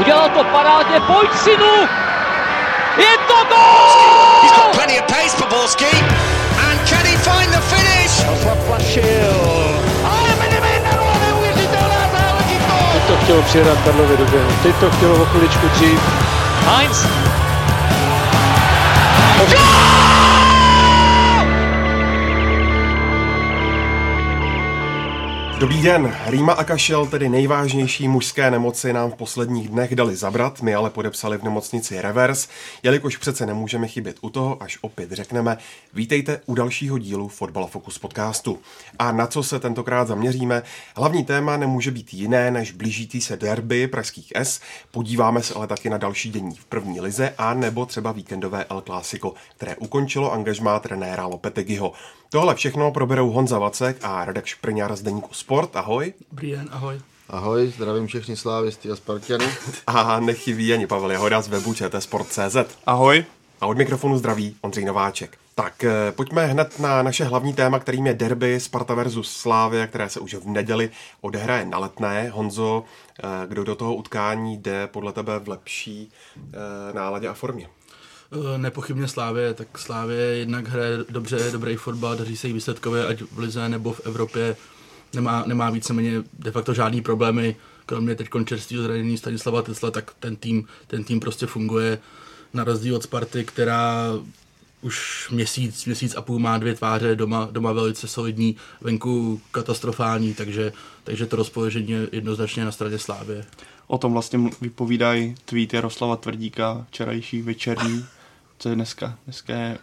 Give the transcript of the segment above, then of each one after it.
Udělal to parádně, pojď synu! Je to gol! He's got plenty of pace for Borski. And can he find the finish? Zaplašil. Ale Medemena, neuvěřitelná záležitost! Teď to chtělo přijedat Karlově do běhu. Teď to chtělo o chviličku dřív. Heinz. Dobrý den, Rýma a kašel, tedy nejvážnější mužské nemoci, nám v posledních dnech dali zabrat, my ale podepsali v nemocnici Reverse, jelikož přece nemůžeme chybět u toho, až opět řekneme, vítejte u dalšího dílu Fotbal Focus podcastu. A na co se tentokrát zaměříme? Hlavní téma nemůže být jiné než blížící se derby pražských S, podíváme se ale taky na další dění v první lize a nebo třeba víkendové El Clásico, které ukončilo angažmá trenéra Lopetegiho. Tohle všechno proberou Honza Vacek a Radek Šprňár z Deníku Sport. Ahoj. Dobrý den, ahoj. Ahoj, zdravím všechny slávisty a Spartiany. A nechybí ani Pavel Jehoda z webu ČTsport.cz. Ahoj. A od mikrofonu zdraví Ondřej Nováček. Tak eh, pojďme hned na naše hlavní téma, kterým je derby Sparta versus Slávia, které se už v neděli odehraje na letné. Honzo, eh, kdo do toho utkání jde podle tebe v lepší eh, náladě a formě? Nepochybně Slávě, tak Slávě jednak hraje dobře, dobrý fotbal, daří se jí výsledkově, ať v Lize nebo v Evropě. Nemá, nemá víceméně de facto žádný problémy, kromě teď čerstvého zranění Stanislava Tesla, tak ten tým, ten tým prostě funguje na rozdíl od Sparty, která už měsíc, měsíc a půl má dvě tváře, doma, doma velice solidní, venku katastrofální, takže, takže to rozpoložení je jednoznačně na straně Slávě. O tom vlastně vypovídají tweet Jaroslava Tvrdíka, včerejší večerní, co je dneska, dneska je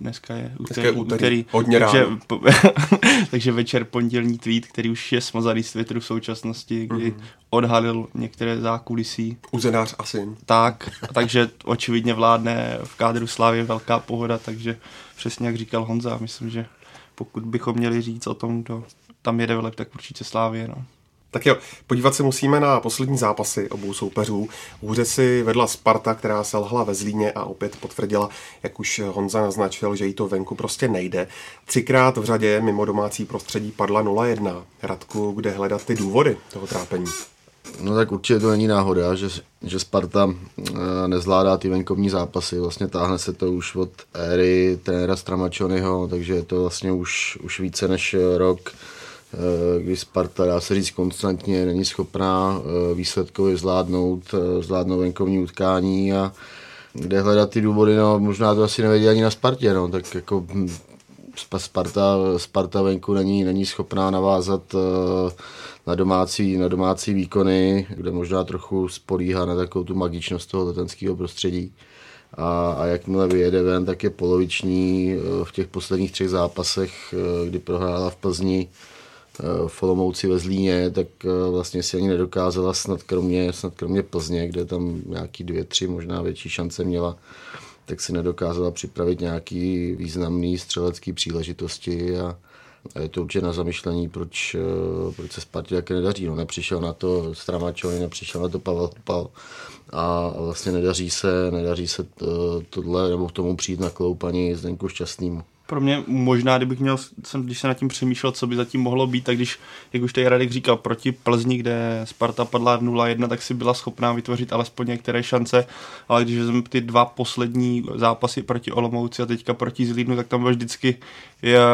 dneska je úterý, dneska je úterý. úterý hodně takže, po, takže večer pondělní tweet, který už je smazaný z Twitteru v současnosti, kdy mm-hmm. odhalil některé zákulisí. Uzenář asi. Tak, takže očividně vládne v kádru Slávy velká pohoda, takže přesně jak říkal Honza, myslím, že pokud bychom měli říct o tom, kdo tam jede velep, tak určitě Slávě. No. Tak jo, podívat se musíme na poslední zápasy obou soupeřů. Hůře si vedla Sparta, která se lhla ve Zlíně a opět potvrdila, jak už Honza naznačil, že jí to venku prostě nejde. Třikrát v řadě mimo domácí prostředí padla 0-1. Radku, kde hledat ty důvody toho trápení? No tak určitě to není náhoda, že, že Sparta eh, nezvládá ty venkovní zápasy. Vlastně táhne se to už od éry trenéra Stramačonyho, takže je to vlastně už, už více než rok kdy Sparta, dá se říct, konstantně není schopná eh, výsledkově zvládnout, eh, zvládnout venkovní utkání a kde hledat ty důvody, no možná to asi nevědí ani na Spartě, no, tak jako hm, Sparta, Sparta venku není, není schopná navázat na domácí, na domácí výkony, kde možná trochu spolíhá na takovou tu magičnost toho letenského prostředí. A, a jakmile vyjede ven, tak je poloviční v těch posledních třech zápasech, kdy prohrála v Plzni, v Olomouci ve Zlíně, tak eh, vlastně si ani nedokázala snad kromě, snad kromě Plzně, kde tam nějaký dvě, tři možná větší šance měla, tak si nedokázala připravit nějaký významný střelecký příležitosti a, a je to určitě na zamyšlení, proč, eh, proč se Spartě také nedaří. No, nepřišel na to Stramačovi, nepřišel na to Pavel Hopal a vlastně nedaří se, nedaří se eh, tohle nebo k tomu přijít na kloupaní Zdenku Šťastnýmu pro mě možná, kdybych měl, jsem, když se nad tím přemýšlel, co by zatím mohlo být, tak když, jak už tady Radek říkal, proti Plzni, kde Sparta padla 0-1, tak si byla schopná vytvořit alespoň některé šance, ale když vezmeme ty dva poslední zápasy proti Olomouci a teďka proti Zlínu, tak tam byl vždycky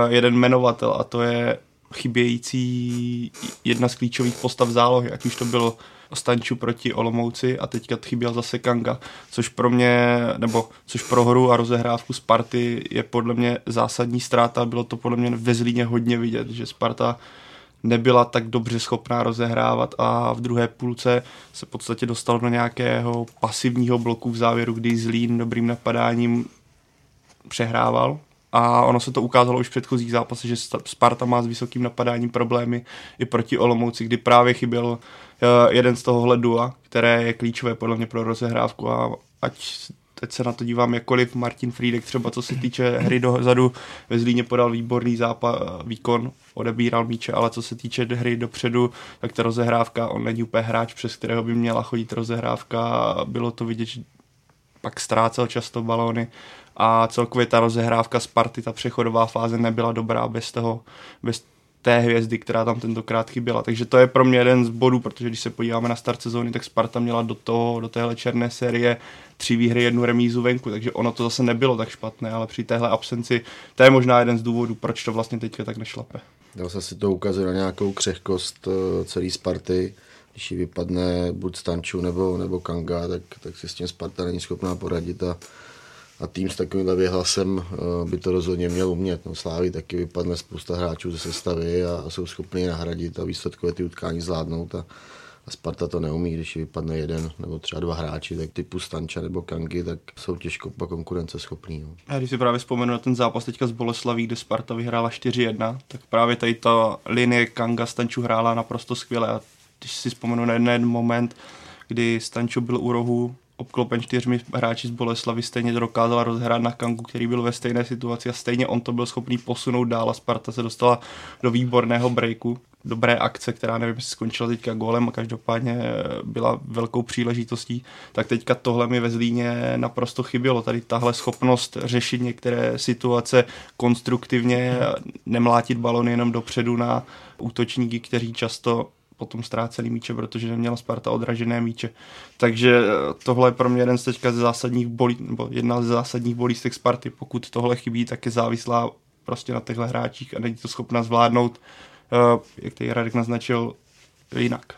jeden jmenovatel a to je chybějící jedna z klíčových postav zálohy, ať už to bylo Stanču proti Olomouci a teďka chyběl zase Kanga, což pro mě, nebo což pro hru a rozehrávku Sparty je podle mě zásadní ztráta. Bylo to podle mě ve Zlíně hodně vidět, že Sparta nebyla tak dobře schopná rozehrávat a v druhé půlce se v podstatě dostal do nějakého pasivního bloku v závěru, kdy Zlín dobrým napadáním přehrával a ono se to ukázalo už v předchozích zápasech, že Sparta má s vysokým napadáním problémy i proti Olomouci, kdy právě chyběl eh, jeden z tohohle dua, které je klíčové podle mě pro rozehrávku. A ať teď se na to dívám jakkoliv, Martin Friedek třeba co se týče hry dozadu ve Zlíně podal výborný zápa, výkon, odebíral míče, ale co se týče hry dopředu, tak ta rozehrávka, on není úplně hráč, přes kterého by měla chodit rozehrávka, bylo to vidět, že pak ztrácel často balony a celkově ta rozehrávka Sparty, ta přechodová fáze nebyla dobrá bez toho, bez té hvězdy, která tam tentokrát chyběla. Takže to je pro mě jeden z bodů, protože když se podíváme na start sezóny, tak Sparta měla do toho, do téhle černé série tři výhry, jednu remízu venku, takže ono to zase nebylo tak špatné, ale při téhle absenci to je možná jeden z důvodů, proč to vlastně teďka tak nešlape. Zase si to ukazuje na nějakou křehkost eh, celé Sparty. Když jí vypadne buď Stanču nebo, nebo Kanga, tak, tak si s tím Sparta není schopná poradit a, a tým s takovýmhle vyhlasem eh, by to rozhodně měl umět. No, Slávy taky vypadne spousta hráčů ze sestavy a, jsou schopni nahradit a výsledkové ty utkání zvládnout. A, a Sparta to neumí, když vypadne jeden nebo třeba dva hráči, tak typu Stanča nebo Kangy, tak jsou těžko po konkurenceschopní. No. A když si právě vzpomenu na ten zápas teďka z Boleslaví, kde Sparta vyhrála 4-1, tak právě tady ta linie Kanga Stanču hrála naprosto skvěle. A když si vzpomenu na jeden moment, kdy Stančo byl u rohu, obklopen čtyřmi hráči z Boleslavy, stejně dokázala rozhrát na Kangu, který byl ve stejné situaci a stejně on to byl schopný posunout dál a Sparta se dostala do výborného breaku, dobré akce, která nevím, jestli skončila teďka gólem a každopádně byla velkou příležitostí, tak teďka tohle mi ve Zlíně naprosto chybělo. Tady tahle schopnost řešit některé situace konstruktivně, nemlátit balony jenom dopředu na útočníky, kteří často potom ztráceli míče, protože neměla Sparta odražené míče. Takže eh, tohle je pro mě jeden z teďka ze zásadních bolí, nebo jedna z zásadních bolístek Sparty. Pokud tohle chybí, tak je závislá prostě na těchto hráčích a není to schopna zvládnout, uh, jak tady Radek naznačil, jinak.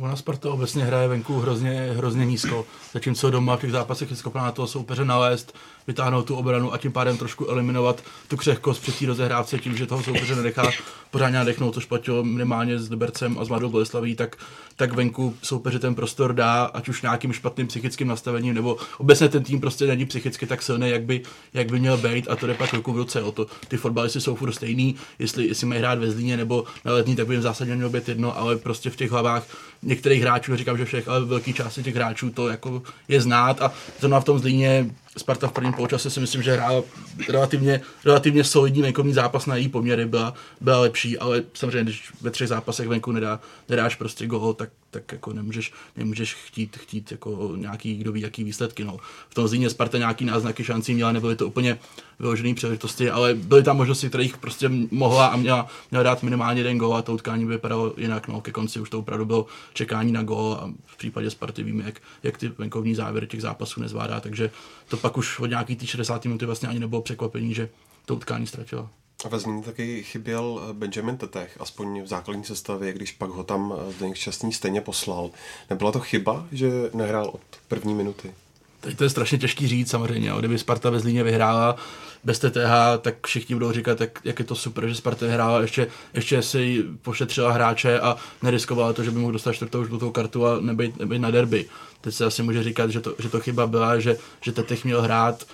Ona Sparta obecně hraje venku hrozně, hrozně nízko, zatímco doma v těch zápasech je schopná na toho soupeře nalézt, vytáhnout tu obranu a tím pádem trošku eliminovat tu křehkost při té rozehrávce tím, že toho soupeře nenechá pořádně nadechnout, což platilo minimálně s Libercem a s Mladou Boleslaví, tak, tak venku soupeře ten prostor dá, ať už nějakým špatným psychickým nastavením, nebo obecně ten tým prostě není psychicky tak silný, jak by, jak by měl být a to jde pak ruku v ruce. O to, ty fotbalisty jsou furt stejný, jestli, jestli mají hrát ve Zlíně nebo na letní, tak by jim zásadně mělo být jedno, ale prostě v těch hlavách některých hráčů, neříkám, že všech, ale velké části těch hráčů to jako je znát a zrovna v tom Zlíně Sparta v prvním poločase si myslím, že hrála relativně, relativně solidní venkovní zápas na její poměry, byla, byla lepší, ale samozřejmě, když ve třech zápasech venku nedá, nedáš prostě gol, tak tak jako nemůžeš, nemůžeš chtít, chtít jako nějaký, kdo ví, jaký výsledky. No. V tom Zlíně Sparta nějaký náznaky šancí měla, nebyly to úplně vyložené příležitosti, ale byly tam možnosti, které jich prostě mohla a měla, měla dát minimálně jeden gol a to utkání by vypadalo jinak. No. Ke konci už to opravdu bylo čekání na gol a v případě Sparty víme, jak, jak ty venkovní závěry těch zápasů nezvládá, takže to pak už od nějaký tý 60 minuty vlastně ani nebylo překvapení, že to utkání ztratila. A ve Zlíně taky chyběl eh, Benjamin Tetech, aspoň v základní sestavě, když pak ho tam eh, Zdeněk Šťastný stejně poslal. Nebyla to chyba, že nehrál od první minuty? Teď to je strašně těžký říct samozřejmě. Kdyby Sparta ve Zlíně vyhrála bez TTH, tak všichni budou říkat, jak, jak je to super, že Sparta vyhrála, ještě, ještě si pošetřila hráče a neriskovala to, že by mohl dostat čtvrtou žlutou kartu a nebejt, nebejt na derby. Teď se asi může říkat, že to, že to chyba byla, že, že Tetech měl hrát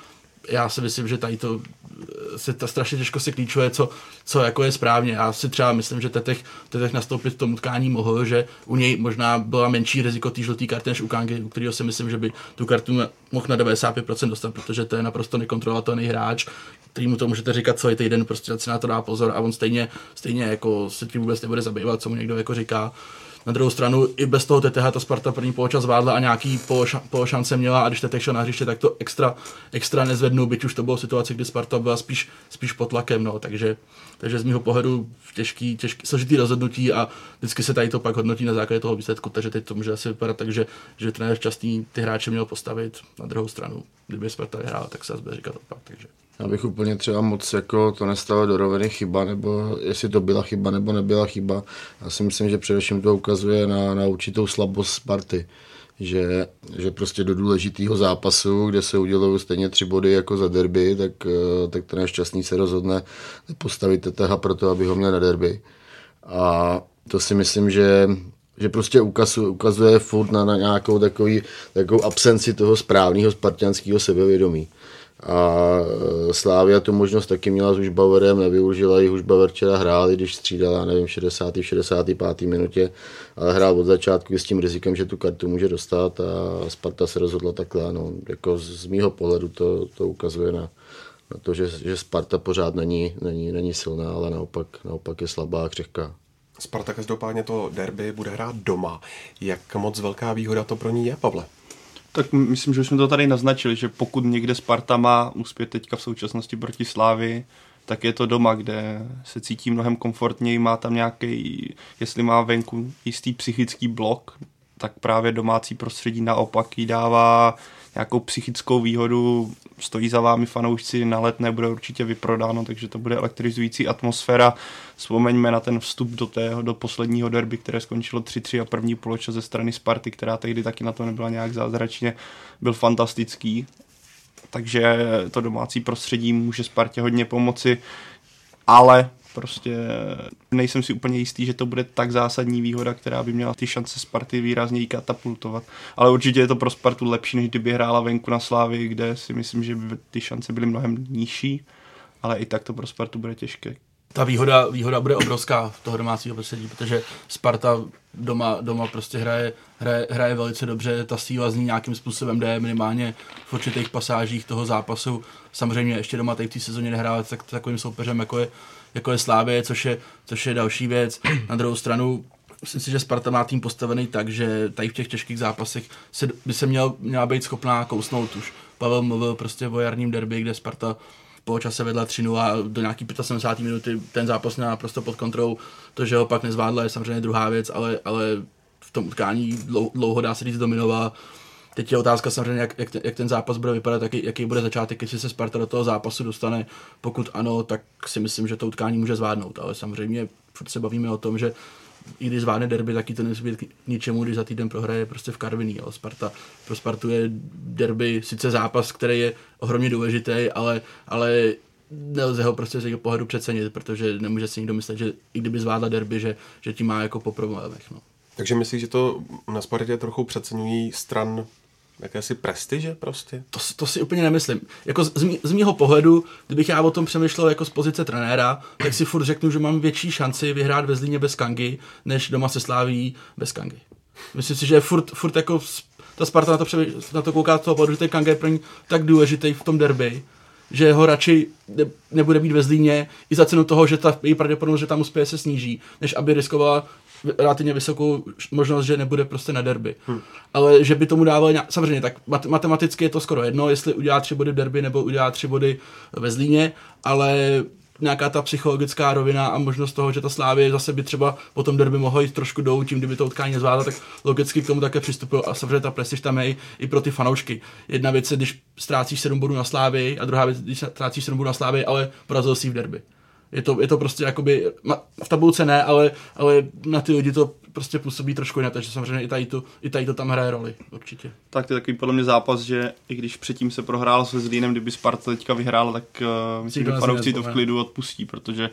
já si myslím, že tady to se ta strašně těžko se klíčuje, co, co jako je správně. Já si třeba myslím, že Tetech, Tetech nastoupit v tom utkání mohl, že u něj možná byla menší riziko té žluté karty než u Kangy, u kterého si myslím, že by tu kartu mohl na 95% dostat, protože to je naprosto nekontrolovatelný hráč, který mu to můžete říkat celý týden, prostě si na to dá pozor a on stejně, stejně jako se tím vůbec nebude zabývat, co mu někdo jako říká. Na druhou stranu i bez toho TTH ta Sparta první poločas zvládla a nějaký pološance měla a když TTH šel na hřiště, tak to extra, extra nezvednu, byť už to bylo situace, kdy Sparta byla spíš, spíš pod tlakem, no, takže, takže z mého pohledu těžký, těžký, složitý rozhodnutí a vždycky se tady to pak hodnotí na základě toho výsledku, takže teď to může asi vypadat tak, že, že trenér častý ty hráče měl postavit na druhou stranu. Kdyby Sparta vyhrála, tak se zase říkat opak, takže. Já bych úplně třeba moc jako to nestalo do roviny chyba, nebo jestli to byla chyba nebo nebyla chyba. Já si myslím, že především to ukazuje na, na určitou slabost Sparty. Že, že prostě do důležitého zápasu, kde se udělují stejně tři body jako za derby, tak, eh, tak ten šťastný se rozhodne postavit TTH pro to, aby ho měl na derby. A to si myslím, že že prostě ukazuje, ukazuje furt na, na nějakou takový, takovou absenci toho správného spartianského sebevědomí. A e, Slávia tu možnost taky měla s Hušbaverem, nevyužila ji, Hušbaver včera hrál, když střídala, nevím, v 60. v 65. minutě, ale hrál od začátku s tím rizikem, že tu kartu může dostat a Sparta se rozhodla takhle. No, jako z mýho pohledu to, to ukazuje na, na to, že, že Sparta pořád není, není, není silná, ale naopak, naopak je slabá a křehká. Sparta každopádně to derby bude hrát doma. Jak moc velká výhoda to pro ní je, Pavle? Tak myslím, že už jsme to tady naznačili, že pokud někde Sparta má úspěch teďka v současnosti proti Slávy, tak je to doma, kde se cítí mnohem komfortněji, má tam nějaký, jestli má venku jistý psychický blok, tak právě domácí prostředí naopak jí dává nějakou psychickou výhodu, stojí za vámi fanoušci, na let nebude určitě vyprodáno, takže to bude elektrizující atmosféra. Vzpomeňme na ten vstup do, tého, do posledního derby, které skončilo 3-3 a první poločas ze strany Sparty, která tehdy taky na to nebyla nějak zázračně, byl fantastický. Takže to domácí prostředí může Spartě hodně pomoci, ale prostě nejsem si úplně jistý, že to bude tak zásadní výhoda, která by měla ty šance Sparty výrazně katapultovat. Ale určitě je to pro Spartu lepší, než kdyby hrála venku na Slávy, kde si myslím, že by ty šance byly mnohem nižší, ale i tak to pro Spartu bude těžké. Ta výhoda, výhoda bude obrovská v toho domácího prostředí, protože Sparta doma, doma prostě hraje, hraje, hraje velice dobře, ta síla z ní nějakým způsobem jde minimálně v určitých pasážích toho zápasu. Samozřejmě ještě doma tady v té sezóně nehrál tak, takovým soupeřem, jako je, jako je Slávě, což je, což je další věc. Na druhou stranu myslím si, že Sparta má tým postavený tak, že tady v těch těžkých zápasech se, by se měl, měla být schopná kousnout už. Pavel mluvil prostě o jarním derby, kde Sparta po čase vedla 3 a do nějaký 75 minuty ten zápas měl naprosto pod kontrolou. To, že ho pak nezvládla, je samozřejmě druhá věc, ale, ale v tom utkání dlouho dá se říct dominovala. Teď je otázka samozřejmě, jak, jak, ten, jak ten zápas bude vypadat, jaký, jaký bude začátek, jestli se Sparta do toho zápasu dostane. Pokud ano, tak si myslím, že to utkání může zvládnout, ale samozřejmě furt se bavíme o tom, že i když zvládne derby, taky to nesmí k ničemu, když za týden prohraje prostě v Karviní. Ale Sparta, pro Spartu je derby sice zápas, který je ohromně důležitý, ale, ale nelze ho prostě z jeho pohledu přecenit, protože nemůže si nikdo myslet, že i kdyby zvládla derby, že, že tím má jako po problémech. No. Takže myslíš, že to na Spartě trochu přeceňují stran jakési prestiže prostě? To, to si úplně nemyslím. Jako z, z, z mýho pohledu, kdybych já o tom přemýšlel jako z pozice trenéra, tak si furt řeknu, že mám větší šanci vyhrát ve Zlíně bez Kangy, než doma se sláví bez Kangy. Myslím si, že je furt, furt jako ta Sparta na to, na to kouká z toho pohledu, že ten Kanga je pro ní tak důležitý v tom derby, že ho radši ne, nebude být ve Zlíně i za cenu toho, že ta její pravděpodobnost, že tam uspěje, se sníží, než aby riskovala relativně vysokou možnost, že nebude prostě na derby. Hmm. Ale že by tomu dával nějak, samozřejmě, tak matematicky je to skoro jedno, jestli udělá tři body v derby nebo udělá tři body ve Zlíně, ale nějaká ta psychologická rovina a možnost toho, že ta Slávě zase by třeba po tom derby mohla jít trošku dolů tím, kdyby to utkání nezvládla, tak logicky k tomu také přistupují a samozřejmě ta prestiž tam je i pro ty fanoušky. Jedna věc je, když ztrácíš 7 bodů na Slávy a druhá věc, když ztrácíš 7 bodů na Slávy, ale porazil si v derby. Je to, je to prostě jakoby, v tabulce ne, ale, ale na ty lidi to prostě působí trošku jinak, takže samozřejmě i tady, to, i tady to tam hraje roli, určitě. Tak to je takový podle mě zápas, že i když předtím se prohrál se Zlínem, kdyby Sparta teďka vyhrála, tak uh, myslím, že fanoušci to v klidu odpustí, protože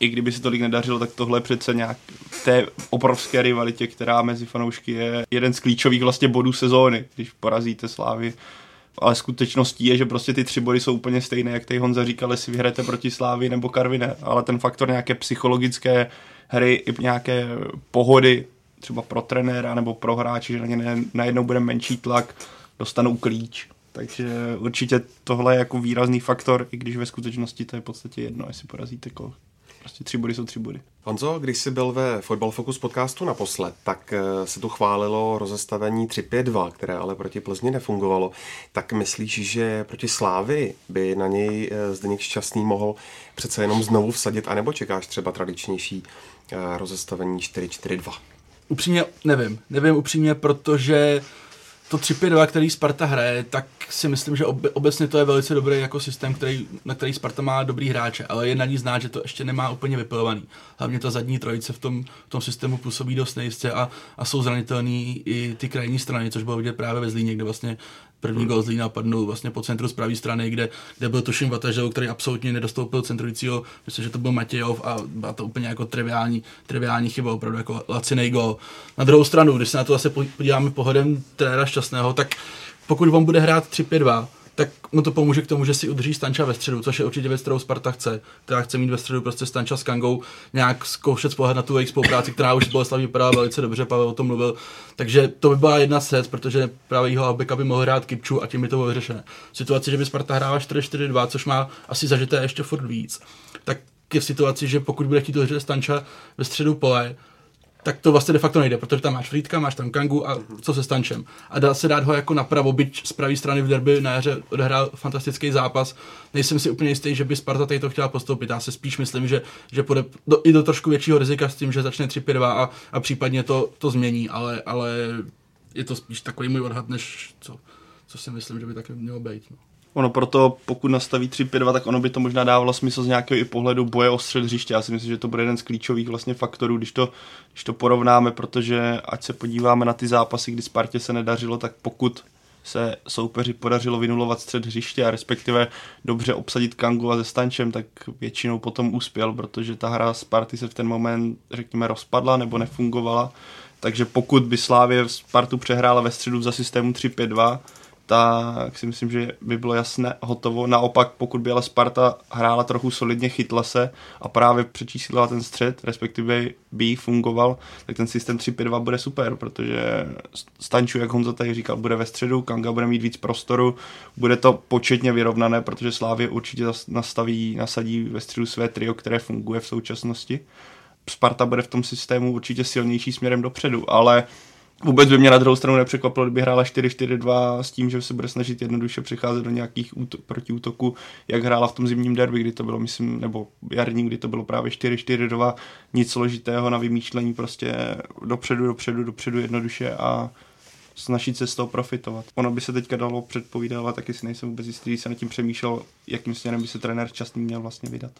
i kdyby se tolik nedařilo, tak tohle je přece nějak v té obrovské rivalitě, která mezi fanoušky je jeden z klíčových vlastně bodů sezóny, když porazíte Slávy ale skutečností je, že prostě ty tři body jsou úplně stejné, jak tady Honza říkal, jestli vyhrajete proti Slávy nebo Karvine, ale ten faktor nějaké psychologické hry i nějaké pohody, třeba pro trenéra nebo pro hráče, že na ně najednou bude menší tlak, dostanou klíč. Takže určitě tohle je jako výrazný faktor, i když ve skutečnosti to je v podstatě jedno, jestli porazíte koho. Prostě tři body jsou tři body. Honzo, když jsi byl ve Football Focus podcastu naposled, tak eh, se tu chválilo rozestavení 3-5-2, které ale proti Plzni nefungovalo. Tak myslíš, že proti Slávy by na něj eh, Zdeněk Šťastný mohl přece jenom znovu vsadit, anebo čekáš třeba tradičnější eh, rozestavení 4-4-2? Upřímně nevím. Nevím upřímně, protože to 3-5-2, který Sparta hraje, tak si myslím, že obe, obecně to je velice dobrý jako systém, který, na který Sparta má dobrý hráče, ale je na ní znát, že to ještě nemá úplně vypilovaný. Hlavně ta zadní trojice v tom, v tom systému působí dost nejistě a, a jsou zranitelný i ty krajní strany, což bylo vidět právě ve Zlíně, kde vlastně První gol z Lína padnul vlastně po centru z pravé strany, kde, kde byl tuším Vatažel, který absolutně nedostoupil centrujícího. Myslím, že to byl Matějov a byla to úplně jako triviální, triviální chyba, opravdu jako laciný gol. Na druhou stranu, když se na to zase podíváme pohledem trenéra šťastného, tak pokud on bude hrát 3-5-2, tak mu to pomůže k tomu, že si udrží Stanča ve středu, což je určitě věc, kterou Sparta chce. Která chce mít ve středu prostě Stanča s Kangou, nějak zkoušet pohled na tu jejich spolupráci, která už Boleslav vypadala velice dobře, Pavel o tom mluvil. Takže to by byla jedna z protože právě jeho backup by mohl hrát Kipču a tím by to bylo vyřešené. V situaci, že by Sparta hrála 4-4-2, což má asi zažité ještě furt víc, tak je v situaci, že pokud bude chtít udržet Stanča ve středu pole, tak to vlastně de facto nejde, protože tam máš Frýdka, máš tam Kangu a co se Stančem. A dá se dát ho jako napravo, byť z pravé strany v derby na jaře odehrál fantastický zápas. Nejsem si úplně jistý, že by Sparta tady to chtěla postoupit. Já se spíš myslím, že, že půjde do, i do trošku většího rizika s tím, že začne 3-5-2 a, a případně to, to změní, ale, ale je to spíš takový můj odhad, než co, co si myslím, že by taky mělo být. No. Ono proto, pokud nastaví 3-5-2, tak ono by to možná dávalo smysl z nějakého i pohledu boje o střed hřiště. Já si myslím, že to bude jeden z klíčových vlastně faktorů, když to, když to porovnáme, protože ať se podíváme na ty zápasy, kdy Spartě se nedařilo, tak pokud se soupeři podařilo vynulovat střed hřiště a respektive dobře obsadit Kangu a se Stančem, tak většinou potom uspěl, protože ta hra Sparty se v ten moment, řekněme, rozpadla nebo nefungovala. Takže pokud by Slávě Spartu přehrála ve středu za systému 3-5-2, tak si myslím, že by bylo jasné hotovo. Naopak, pokud by ale Sparta hrála trochu solidně, chytla se a právě přečíslila ten střed, respektive by fungoval, tak ten systém 3-5-2 bude super, protože Stanču, jak Honza tady říkal, bude ve středu, Kanga bude mít víc prostoru, bude to početně vyrovnané, protože Slávě určitě nastaví, nasadí ve středu své trio, které funguje v současnosti. Sparta bude v tom systému určitě silnější směrem dopředu, ale Vůbec by mě na druhou stranu nepřekvapilo, kdyby hrála 4-4-2 s tím, že se bude snažit jednoduše přicházet do nějakých úto- protiútoků, jak hrála v tom zimním derby, kdy to bylo, myslím, nebo jarní, kdy to bylo právě 4-4-2, nic složitého na vymýšlení, prostě dopředu, dopředu, dopředu jednoduše a snažit se z toho profitovat. Ono by se teďka dalo předpovídat, ale taky si nejsem vůbec jistý, když jsem nad tím přemýšlel, jakým směrem by se trenér časný měl vlastně vydat.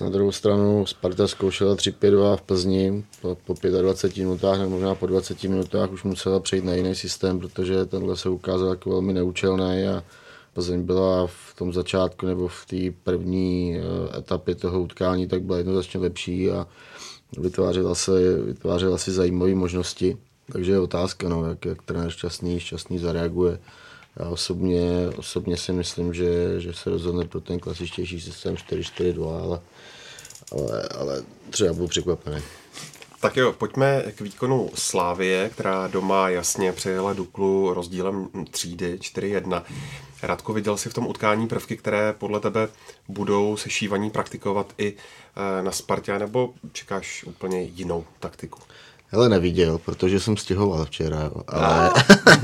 Na druhou stranu Sparta zkoušela 3-5-2 v Plzni po, po 25 minutách nebo možná po 20 minutách už musela přejít na jiný systém, protože tenhle se ukázal jako velmi neúčelný a Plzeň byla v tom začátku nebo v té první eh, etapě toho utkání, tak byla jednoznačně lepší a vytvářela se, vytvářela si zajímavé možnosti. Takže je otázka, no, jak, jak trenér šťastný, šťastný zareaguje. Já osobně, osobně si myslím, že, že se rozhodne pro ten klasičtější systém 4-4-2, ale, ale, ale třeba budu překvapený. Tak jo, pojďme k výkonu Slávie, která doma jasně přejela Duklu rozdílem třídy 4-1. Radko, viděl si v tom utkání prvky, které podle tebe budou sešívaní praktikovat i eh, na Spartě, nebo čekáš úplně jinou taktiku? Hele, neviděl, protože jsem stěhoval včera. Ale,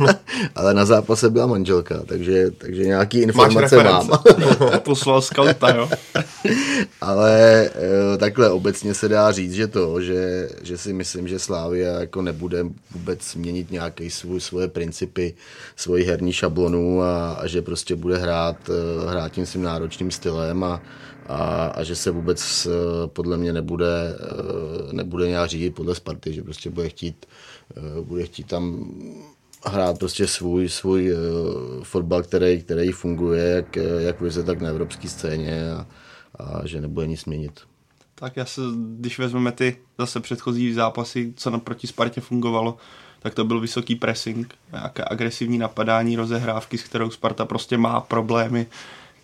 ale na zápase byla manželka, takže, takže nějaký informace mám. Poslal skauta, jo. ale eh, takhle obecně se dá říct, že to, že, že si myslím, že Slávia jako nebude vůbec měnit nějaké svůj, svoje principy, svoji herní šablonu a, a že prostě bude hrát, eh, hrát tím svým náročným stylem a, a, a že se vůbec eh, podle mě nebude, eh, nebude nějak řídit podle Sparty, že prostě bude chtít, eh, bude chtít tam hrát prostě svůj, svůj fotbal, který, který funguje jak, jak vize, tak na evropské scéně a, a že nebude nic měnit. Tak já se, když vezmeme ty zase předchozí zápasy, co na proti Spartě fungovalo, tak to byl vysoký pressing, nějaké agresivní napadání, rozehrávky, s kterou Sparta prostě má problémy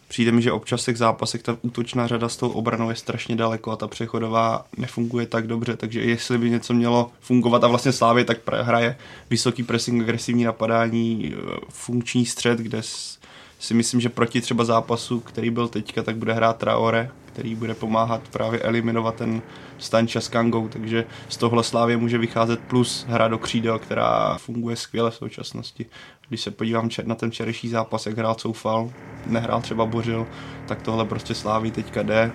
přijde mi, že občas v těch zápasech ta útočná řada s tou obranou je strašně daleko a ta přechodová nefunguje tak dobře, takže jestli by něco mělo fungovat a vlastně Slávě tak hraje vysoký pressing, agresivní napadání, eh, funkční střed, kde si myslím, že proti třeba zápasu, který byl teďka, tak bude hrát Traore, který bude pomáhat právě eliminovat ten Stanča s Kangou, takže z tohle Slávě může vycházet plus hra do křídel, která funguje skvěle v současnosti. Když se podívám na ten včerejší zápas, jak hrál Coufal, nehrál třeba Bořil, tak tohle prostě Sláví teďka jde.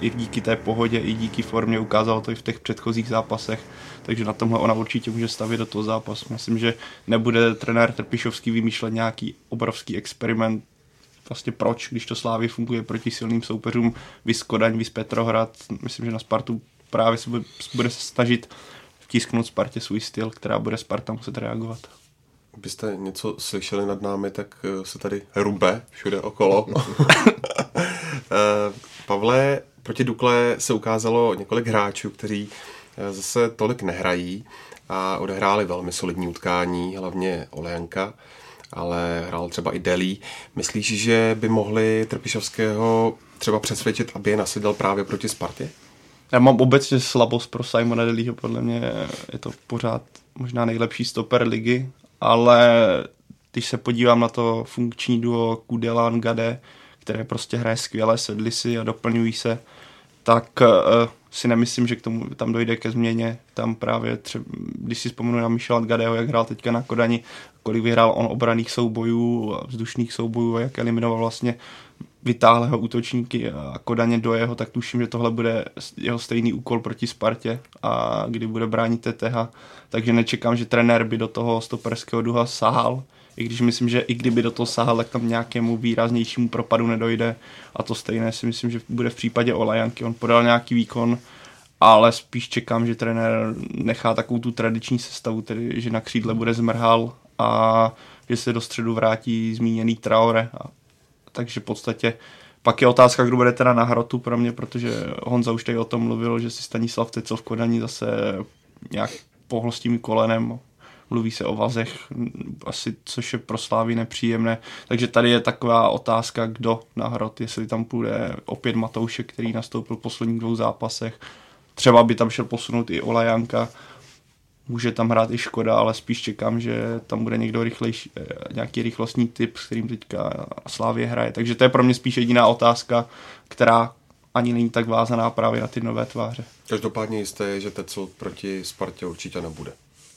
I díky té pohodě, i díky formě ukázalo to i v těch předchozích zápasech, takže na tomhle ona určitě může stavit do toho zápasu. Myslím, že nebude trenér Trpišovský vymýšlet nějaký obrovský experiment, vlastně proč, když to Slávy funguje proti silným soupeřům, vys Kodaň, vys Petrohrad, myslím, že na Spartu právě se bude, bude se snažit vtisknout Spartě svůj styl, která bude Sparta muset reagovat byste něco slyšeli nad námi, tak eh, se tady rube všude okolo. Eh, Pavle, proti Dukle se ukázalo několik hráčů, kteří eh, zase tolik nehrají a odehráli velmi solidní utkání, hlavně Olejanka, ale hrál třeba i Delí. Myslíš, že by mohli Trpišovského třeba přesvědčit, aby je nasedl právě proti Spartě? Já mám obecně slabost pro Simona Delího, podle mě je to pořád možná nejlepší stoper ligy ale když se podívám na to funkční duo Kudelan Gade, které prostě hraje skvěle, sedli si a doplňují se, tak uh, si nemyslím, že k tomu tam dojde ke změně. Tam právě třeba, když si vzpomenu na Michela Gadeho, jak hrál teďka na Kodani, kolik vyhrál on obraných soubojů, vzdušných soubojů a jak eliminoval vlastně vytáhlého útočníky a Kodaně do jeho, tak tuším, že tohle bude jeho stejný úkol proti Spartě a kdy bude bránit TTH, takže nečekám, že trenér by do toho stoperského duha sahal, i když myslím, že i kdyby do toho sahal, tak tam nějakému výraznějšímu propadu nedojde. A to stejné si myslím, že bude v případě Olajanky, on podal nějaký výkon, ale spíš čekám, že trenér nechá takovou tu tradiční sestavu, tedy že na křídle bude zmrhal a že se do středu vrátí zmíněný Traore. A takže v podstatě pak je otázka, kdo bude teda na hrotu pro mě, protože Honza už tady o tom mluvil, že si Stanislav Tecel v Kodaní zase nějak pohl s tím kolenem, mluví se o vazech, asi, což je pro Slávy nepříjemné. Takže tady je taková otázka, kdo na hrot, jestli tam půjde opět Matoušek, který nastoupil v posledních dvou zápasech. Třeba by tam šel posunout i Olajanka, může tam hrát i Škoda, ale spíš čekám, že tam bude někdo rychlejší, eh, nějaký rychlostní typ, s kterým teďka Slávě hraje. Takže to je pro mě spíš jediná otázka, která ani není tak vázaná právě na ty nové tváře. Každopádně jisté je, že Tecel proti Spartě určitě nebude.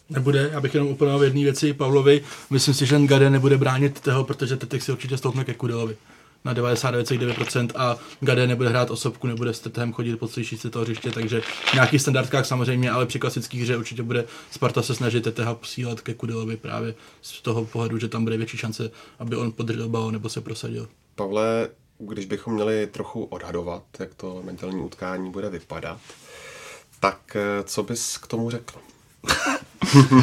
Nebude, já bych jenom úplně v jedné věci Pavlovi. Myslím si, že Gade nebude bránit toho, protože Tetek si určitě stoupne ke Kudelovi na 99,9% a Gade nebude hrát osobku, nebude s Tetem chodit po celý se toho hřiště, takže v nějakých standardkách samozřejmě, ale při klasických hře určitě bude Sparta se snažit Teteha posílat ke Kudelovi právě z toho pohledu, že tam bude větší šance, aby on podržel balon nebo se prosadil. Pavle, když bychom měli trochu odhadovat, jak to nedělní utkání bude vypadat, tak eh, co bys k tomu řekl?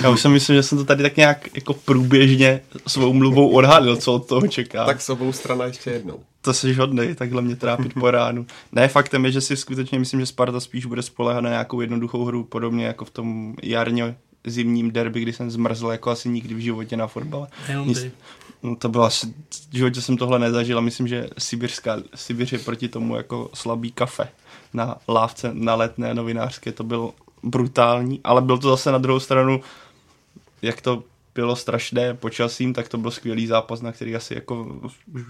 Já už jsem myslel, že jsem to tady tak nějak jako průběžně svou mluvou odhadl, co od toho čeká. Tak s obou strana ještě jednou. To jsi hodnej, takhle mě trápit po ránu. Ne, faktem je, že si skutečně myslím, že Sparta spíš bude spolehat na nějakou jednoduchou hru, podobně jako v tom jarně zimním derby, kdy jsem zmrzl jako asi nikdy v životě na fotbale. No to bylo asi, v životě jsem tohle nezažil a myslím, že Sibirská, Sibir je proti tomu jako slabý kafe na lávce na letné novinářské, to bylo brutální, ale byl to zase na druhou stranu, jak to bylo strašné počasím, tak to byl skvělý zápas, na který asi jako už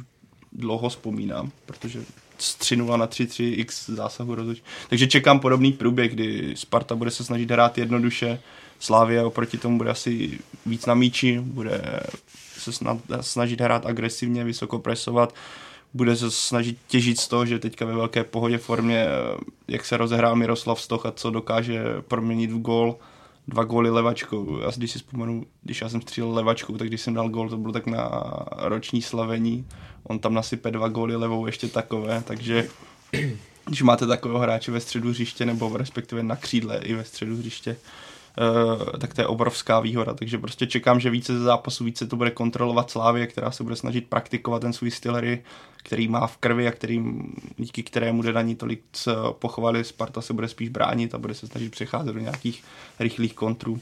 dlouho vzpomínám, protože z 3 na 3-3 x zásahu rozhodčí. Takže čekám podobný průběh, kdy Sparta bude se snažit hrát jednoduše, Slávia oproti tomu bude asi víc na míči, bude se snažit hrát agresivně, vysoko presovat, bude se snažit těžit z toho, že teďka ve velké pohodě formě, jak se rozehrál Miroslav Stoch a co dokáže proměnit v gól, dva góly levačkou. Já když si vzpomenu, když já jsem střílel levačkou, tak když jsem dal gól, to bylo tak na roční slavení. On tam nasype dva góly levou ještě takové, takže když máte takového hráče ve středu hřiště nebo respektive na křídle i ve středu hřiště, tak to je obrovská výhoda. Takže prostě čekám, že více ze zápasu, více to bude kontrolovat Slávě, která se bude snažit praktikovat ten svůj styl hry, který má v krvi a kterým, díky kterému jde na ní tolik pochvali. Sparta se bude spíš bránit a bude se snažit přecházet do nějakých rychlých kontrů.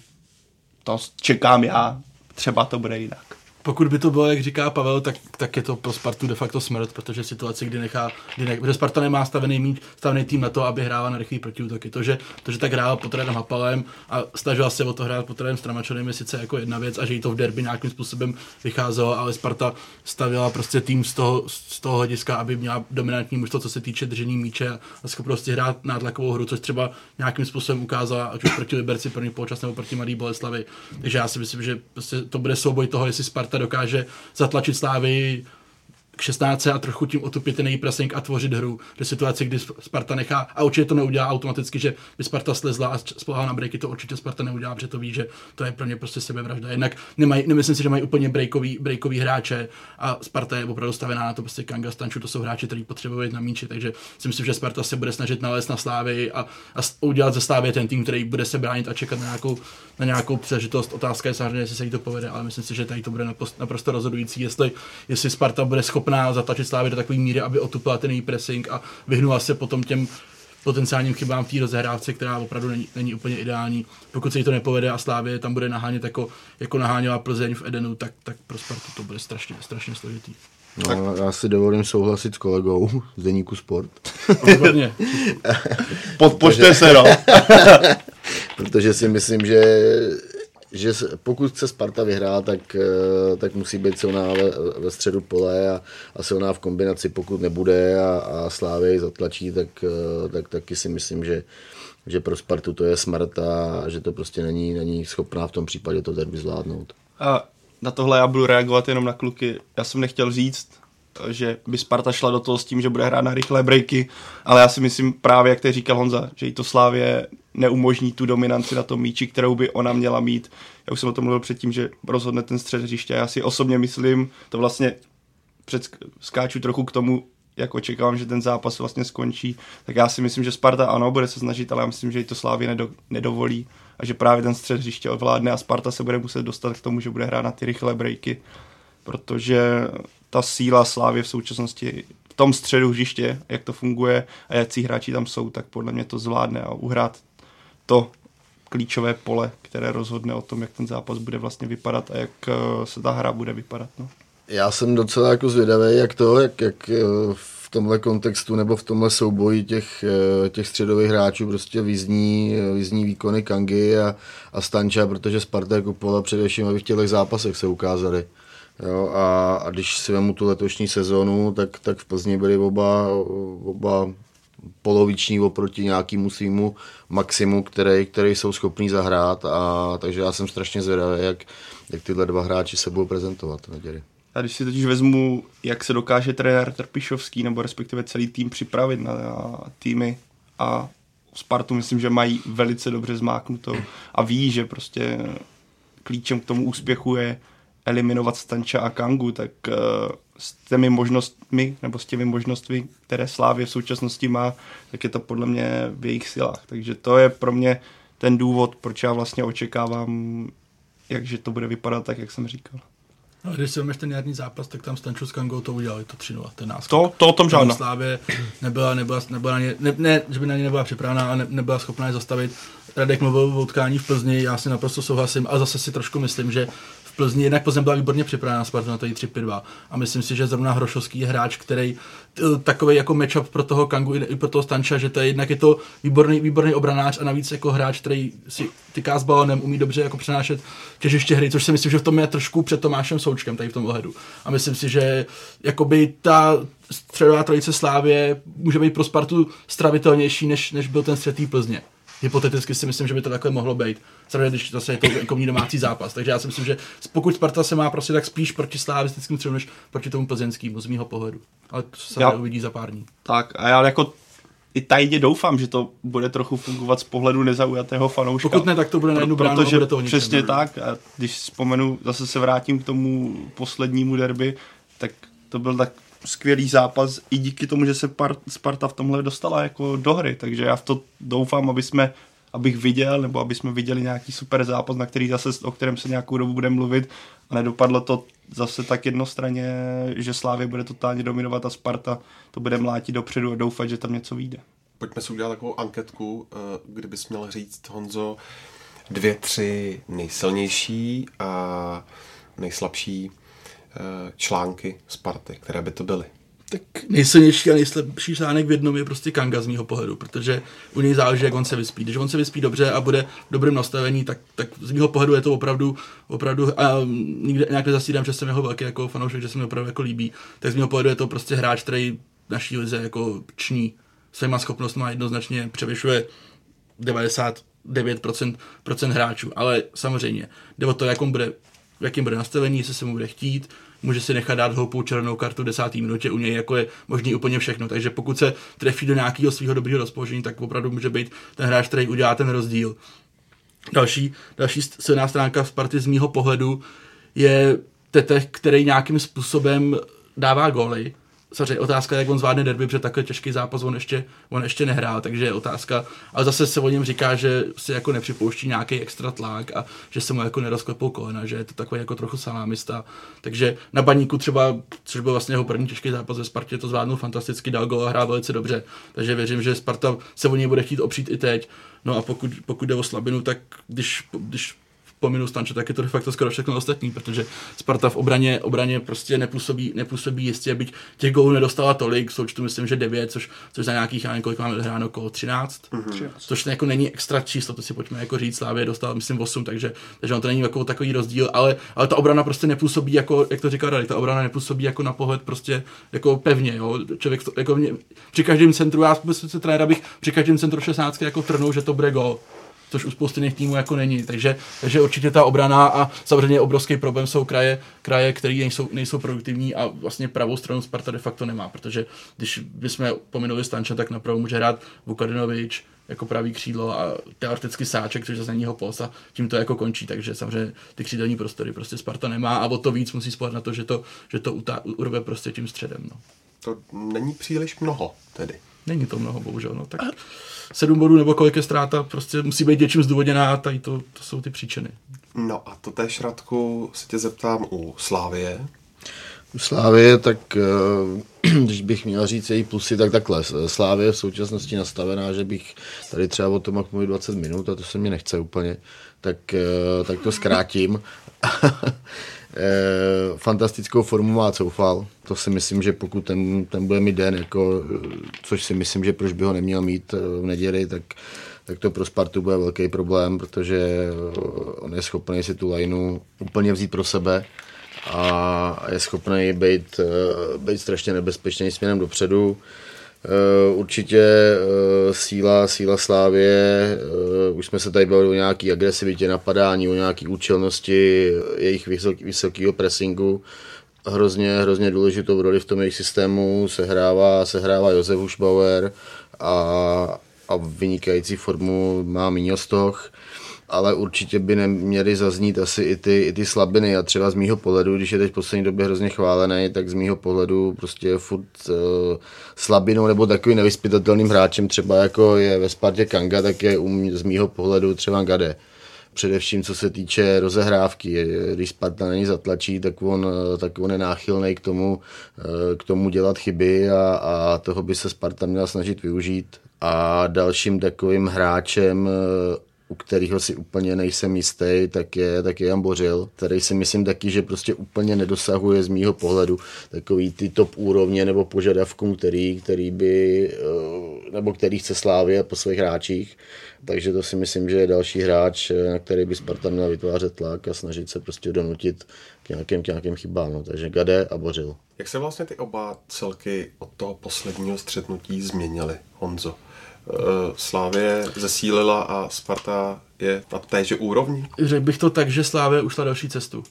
To čekám já, třeba to bude jinak pokud by to bylo, jak říká Pavel, tak, tak je to pro Spartu de facto smrt, protože situace, kdy nechá, kdy ne, protože Sparta nemá stavený, mít, stavený tým na to, aby hrála na rychlý protiútoky. To, že, to, že tak hrála pod Trénem Hapalem a snažila se o to hrát pod Trénem Stramačonem je sice jako jedna věc a že jí to v derby nějakým způsobem vycházelo, ale Sparta stavila prostě tým z toho, z toho hlediska, aby měla dominantní mužstvo, co se týče držení míče a schopnosti hrát nátlakovou hru, což třeba nějakým způsobem ukázala, ať už proti Liberci první poločas nebo proti Mladý Boleslavi. Takže já si myslím, že prostě to bude souboj toho, jestli Sparta dokáže zatlačit Slávy k 16 a trochu tím otupit ten její pressing a tvořit hru. Do situace, kdy Sparta nechá, a určitě to neudělá automaticky, že by Sparta slezla a spolehla na breaky, to určitě Sparta neudělá, protože to ví, že to je pro ně prostě sebevražda. Jednak nemají, nemyslím si, že mají úplně breakový, breakový hráče a Sparta je opravdu stavená na to, prostě Kanga, Stanču, to jsou hráči, kteří potřebují na míči, takže si myslím, že Sparta se bude snažit nalézt na Slávy a, a udělat ze Slávy ten tým, který bude se bránit a čekat na nějakou, na nějakou přežitost. Otázka je samozřejmě, jestli se jí to povede, ale myslím si, že tady to bude naprosto rozhodující, jestli, jestli Sparta bude schopná zatlačit Slávy do takové míry, aby otupila ten její pressing a vyhnula se potom těm potenciálním chybám v té rozehrávce, která opravdu není, není úplně ideální. Pokud se jí to nepovede a Slávě tam bude nahánět jako, jako naháněla Plzeň v Edenu, tak, tak pro Spartu to bude strašně, strašně složitý. No, tak. já si dovolím souhlasit s kolegou z Deníku Sport. Podpořte se, no. protože si myslím, že že pokud chce Sparta vyhrát, tak, eh, tak musí být silná ve, ve středu pole a, a silná v kombinaci, pokud nebude a, a Slávě zatlačí, tak, eh, tak taky si myslím, že, že pro Spartu to je smrt a že to prostě není, není schopná v tom případě to derby zvládnout. A na tohle já budu reagovat jenom na kluky. Já jsem nechtěl říct, že by Sparta šla do toho s tím, že bude hrát na rychlé breaky, ale já si myslím právě, jak to říkal Honza, že jí to Slávě neumožní tu dominanci na tom míči, kterou by ona měla mít. Já už jsem o tom mluvil předtím, že rozhodne ten střed hřiště. Já si osobně myslím, to vlastně skáču trochu k tomu, jak očekávám, že ten zápas vlastně skončí, tak já si myslím, že Sparta ano, bude se snažit, ale já myslím, že jí to Slávě nedo, nedovolí a že právě ten střed hřiště ovládne a Sparta se bude muset dostat k tomu, že bude hrát na ty rychlé breaky, protože ta síla Slávy v současnosti v tom středu hřiště, jak to funguje a jak hráči tam jsou, tak podle mě to zvládne a uhrát to klíčové pole, které rozhodne o tom, jak ten zápas bude vlastně vypadat a jak eh, se ta hra bude vypadat. No. Já jsem docela jako zvědavý, jak to, jak, jak eh, v tomhle kontextu nebo v tomhle souboji těch, eh, těch středových hráčů prostě vyzní, vyzní výkony Kangy a, a Stanča, protože Sparta kupovala především, aby v těch zápasech se ukázali. Jo, a, a když si vemu tu letošní sezonu, tak, tak v Plzni byli oba, oba poloviční oproti nějakému svýmu maximu, který, který jsou schopní zahrát. A, takže já jsem strašně zvědavý, jak, jak tyhle dva hráči se budou prezentovat na děry. A když si totiž vezmu, jak se dokáže trenér Trpišovský nebo respektive celý tým připravit na, na týmy a Spartu myslím, že mají velice dobře zmáknutou a ví, že prostě klíčem k tomu úspěchu je eliminovat Stanča a Kangu, tak uh, s těmi možnostmi, nebo s těmi možnostmi, které Slávě v současnosti má, tak je to podle mě v jejich silách. Takže to je pro mě ten důvod, proč já vlastně očekávám, jakže to bude vypadat tak, jak jsem říkal. No, když si ten jarní zápas, tak tam Stančo s Kangou to udělali, to 3 ten náskok. To, to o tom žádná. Slávě nebyla, nebyla, nebyla ně, ne, ne, že by na ně nebyla připravená a ne, nebyla schopná je zastavit. Radek mluvil o utkání v Plzni, já si naprosto souhlasím a zase si trošku myslím, že Plzni, jednak Plzeň byla výborně připravená Sparta na to 3-5-2 a myslím si, že zrovna Hrošovský je hráč, který takový jako matchup pro toho Kangu i pro toho Stanča, že to je jednak je to výborný, výborný obranář a navíc jako hráč, který si tyká s balonem, umí dobře jako přenášet těžiště hry, což si myslím, že v tom je trošku před Tomášem Součkem tady v tom ohledu. A myslím si, že jakoby ta středová trojice Slávě může být pro Spartu stravitelnější, než, než byl ten střetý Plzně hypoteticky si myslím, že by to takhle mohlo být. Samozřejmě, když zase je to venkovní domácí zápas. Takže já si myslím, že pokud Sparta se má prostě tak spíš proti slavistickým středu, než proti tomu plzeňskému, z mýho pohledu. Ale to se já, uvidí za pár dní. Tak a já jako i tajně doufám, že to bude trochu fungovat z pohledu nezaujatého fanouška. Pokud ne, tak to bude na jednu bránu protože bude to Přesně tak. A když vzpomenu, zase se vrátím k tomu poslednímu derby, tak to byl tak skvělý zápas i díky tomu, že se Sparta v tomhle dostala jako do hry, takže já v to doufám, aby jsme abych viděl, nebo aby jsme viděli nějaký super zápas, na který zase, o kterém se nějakou dobu bude mluvit a nedopadlo to zase tak jednostranně, že Slávě bude totálně dominovat a Sparta to bude mlátit dopředu a doufat, že tam něco vyjde. Pojďme si udělat takovou anketku, eh, kdybys měl říct, Honzo, dvě, tři nejsilnější a nejslabší články Sparty, které by to byly? Tak nejsilnější a nejslabší článek v jednom je prostě Kanga z mého pohledu, protože u něj záleží, jak on se vyspí. Když on se vyspí dobře a bude v dobrém nastavení, tak, tak z mého pohledu je to opravdu, opravdu a nikde, nějak nezasídám, že jsem jeho velký jako fanoušek, že se mi opravdu jako líbí, tak z mého pohledu je to prostě hráč, který naší lize jako ční svýma schopnostmi jednoznačně převyšuje 99% procent hráčů, ale samozřejmě jde o to, jak on bude v jakém bude nastavení, jestli se mu bude chtít, může si nechat dát hloupou černou kartu v desátý minutě, u něj jako je možný úplně všechno. Takže pokud se trefí do nějakého svého dobrého rozpoložení, tak opravdu může být ten hráč, který udělá ten rozdíl. Další, další silná stránka Sparty z mýho pohledu je Tetech, který nějakým způsobem dává góly samozřejmě otázka, jak on zvládne derby, protože takhle těžký zápas on ještě, on ještě nehrál, takže je otázka, ale zase se o něm říká, že si jako nepřipouští nějaký extra tlak a že se mu jako nerozklepou kolena, že je to takový jako trochu salámista, takže na baníku třeba, což byl vlastně jeho první těžký zápas ve Spartě, to zvládnul fantasticky, dal gol a hrál velice dobře, takže věřím, že Sparta se o něj bude chtít opřít i teď, no a pokud, pokud jde o slabinu, tak když, když pominu Stanče, tak je to de facto skoro všechno ostatní, protože Sparta v obraně, obraně prostě nepůsobí, nepůsobí jistě, byť těch gólů nedostala tolik, součtu myslím, že 9, což, což za nějakých, já nevím, kolik máme hráno, okolo 13, mm-hmm. což jako není extra číslo, to si pojďme jako říct, Slávě dostal myslím 8, takže, takže on to není jako takový rozdíl, ale, ale ta obrana prostě nepůsobí jako, jak to říká Rady, ta obrana nepůsobí jako na pohled prostě jako pevně, jo. Člověk to, jako mě, při každém centru, já se trenéra bych při každém centru 16 jako trnul, že to bude gol což u spousty jiných týmů jako není. Takže, takže určitě ta obrana a samozřejmě obrovský problém jsou kraje, kraje které nejsou, nejsou produktivní a vlastně pravou stranu Sparta de facto nemá, protože když bychom pominuli Stanča, tak napravo může hrát Vukadinovič, jako pravý křídlo a teoreticky sáček, což zase není jeho posa, tím to jako končí, takže samozřejmě ty křídelní prostory prostě Sparta nemá a o to víc musí spolehat na to, že to, že to urve prostě tím středem. No. To není příliš mnoho tedy. Není to mnoho, bohužel. No. Tak sedm bodů nebo kolik je ztráta, prostě musí být něčím zdůvodněná a tady to, to jsou ty příčiny. No a to též Radku se tě zeptám u Slávie. U Slávie, tak eh, když bych měl říct její plusy, tak takhle. Slávie je v současnosti nastavená, že bych tady třeba o tom mohl mluvit 20 minut a to se mi nechce úplně, tak, eh, tak to zkrátím. Eh, fantastickou formu má Coufal. To si myslím, že pokud ten, ten bude mít den, jako, což si myslím, že proč by ho neměl mít v neděli, tak, tak to pro Spartu bude velký problém, protože on je schopný si tu lineu úplně vzít pro sebe a je schopný být, eh, být strašně nebezpečný směrem dopředu. Eh, určitě eh, síla, síla Slávě, už jsme se tady bavili o nějaký agresivitě napadání, o nějaký účelnosti jejich vysokého pressingu. Hrozně, hrozně důležitou roli v tom jejich systému sehrává, sehrává Josef Hušbauer a, a vynikající formu má Míňostoch ale určitě by neměly zaznít asi i ty, i ty slabiny a třeba z mýho pohledu, když je teď v poslední době hrozně chválený, tak z mýho pohledu prostě furt uh, slabinou nebo takovým nevyspytatelným hráčem třeba jako je ve Spartě Kanga, tak je um, z mýho pohledu třeba Gade především co se týče rozehrávky. Když Sparta na něj zatlačí, tak on, tak on je náchylný k tomu, eh, k tomu dělat chyby a, a toho by se Sparta měla snažit využít. A dalším takovým hráčem eh, u kterého si úplně nejsem jistý, tak je, tak je Jan Bořil, který si myslím taky, že prostě úplně nedosahuje z mýho pohledu takový ty top úrovně nebo požadavků, který, který by, eh, nebo který chce Slávě po svých hráčích. Takže to si myslím, že je další hráč, na který by Sparta měla vytvářet tlak a snažit se prostě donutit k nějakým, k nějakým chybám. No. Takže Gade a Bořil. Jak se vlastně ty oba celky od toho posledního střetnutí změnily, Honzo? Eh, Slávě zesílila a Sparta je na téže úrovni? Řekl bych to tak, že Slávě ušla další cestu.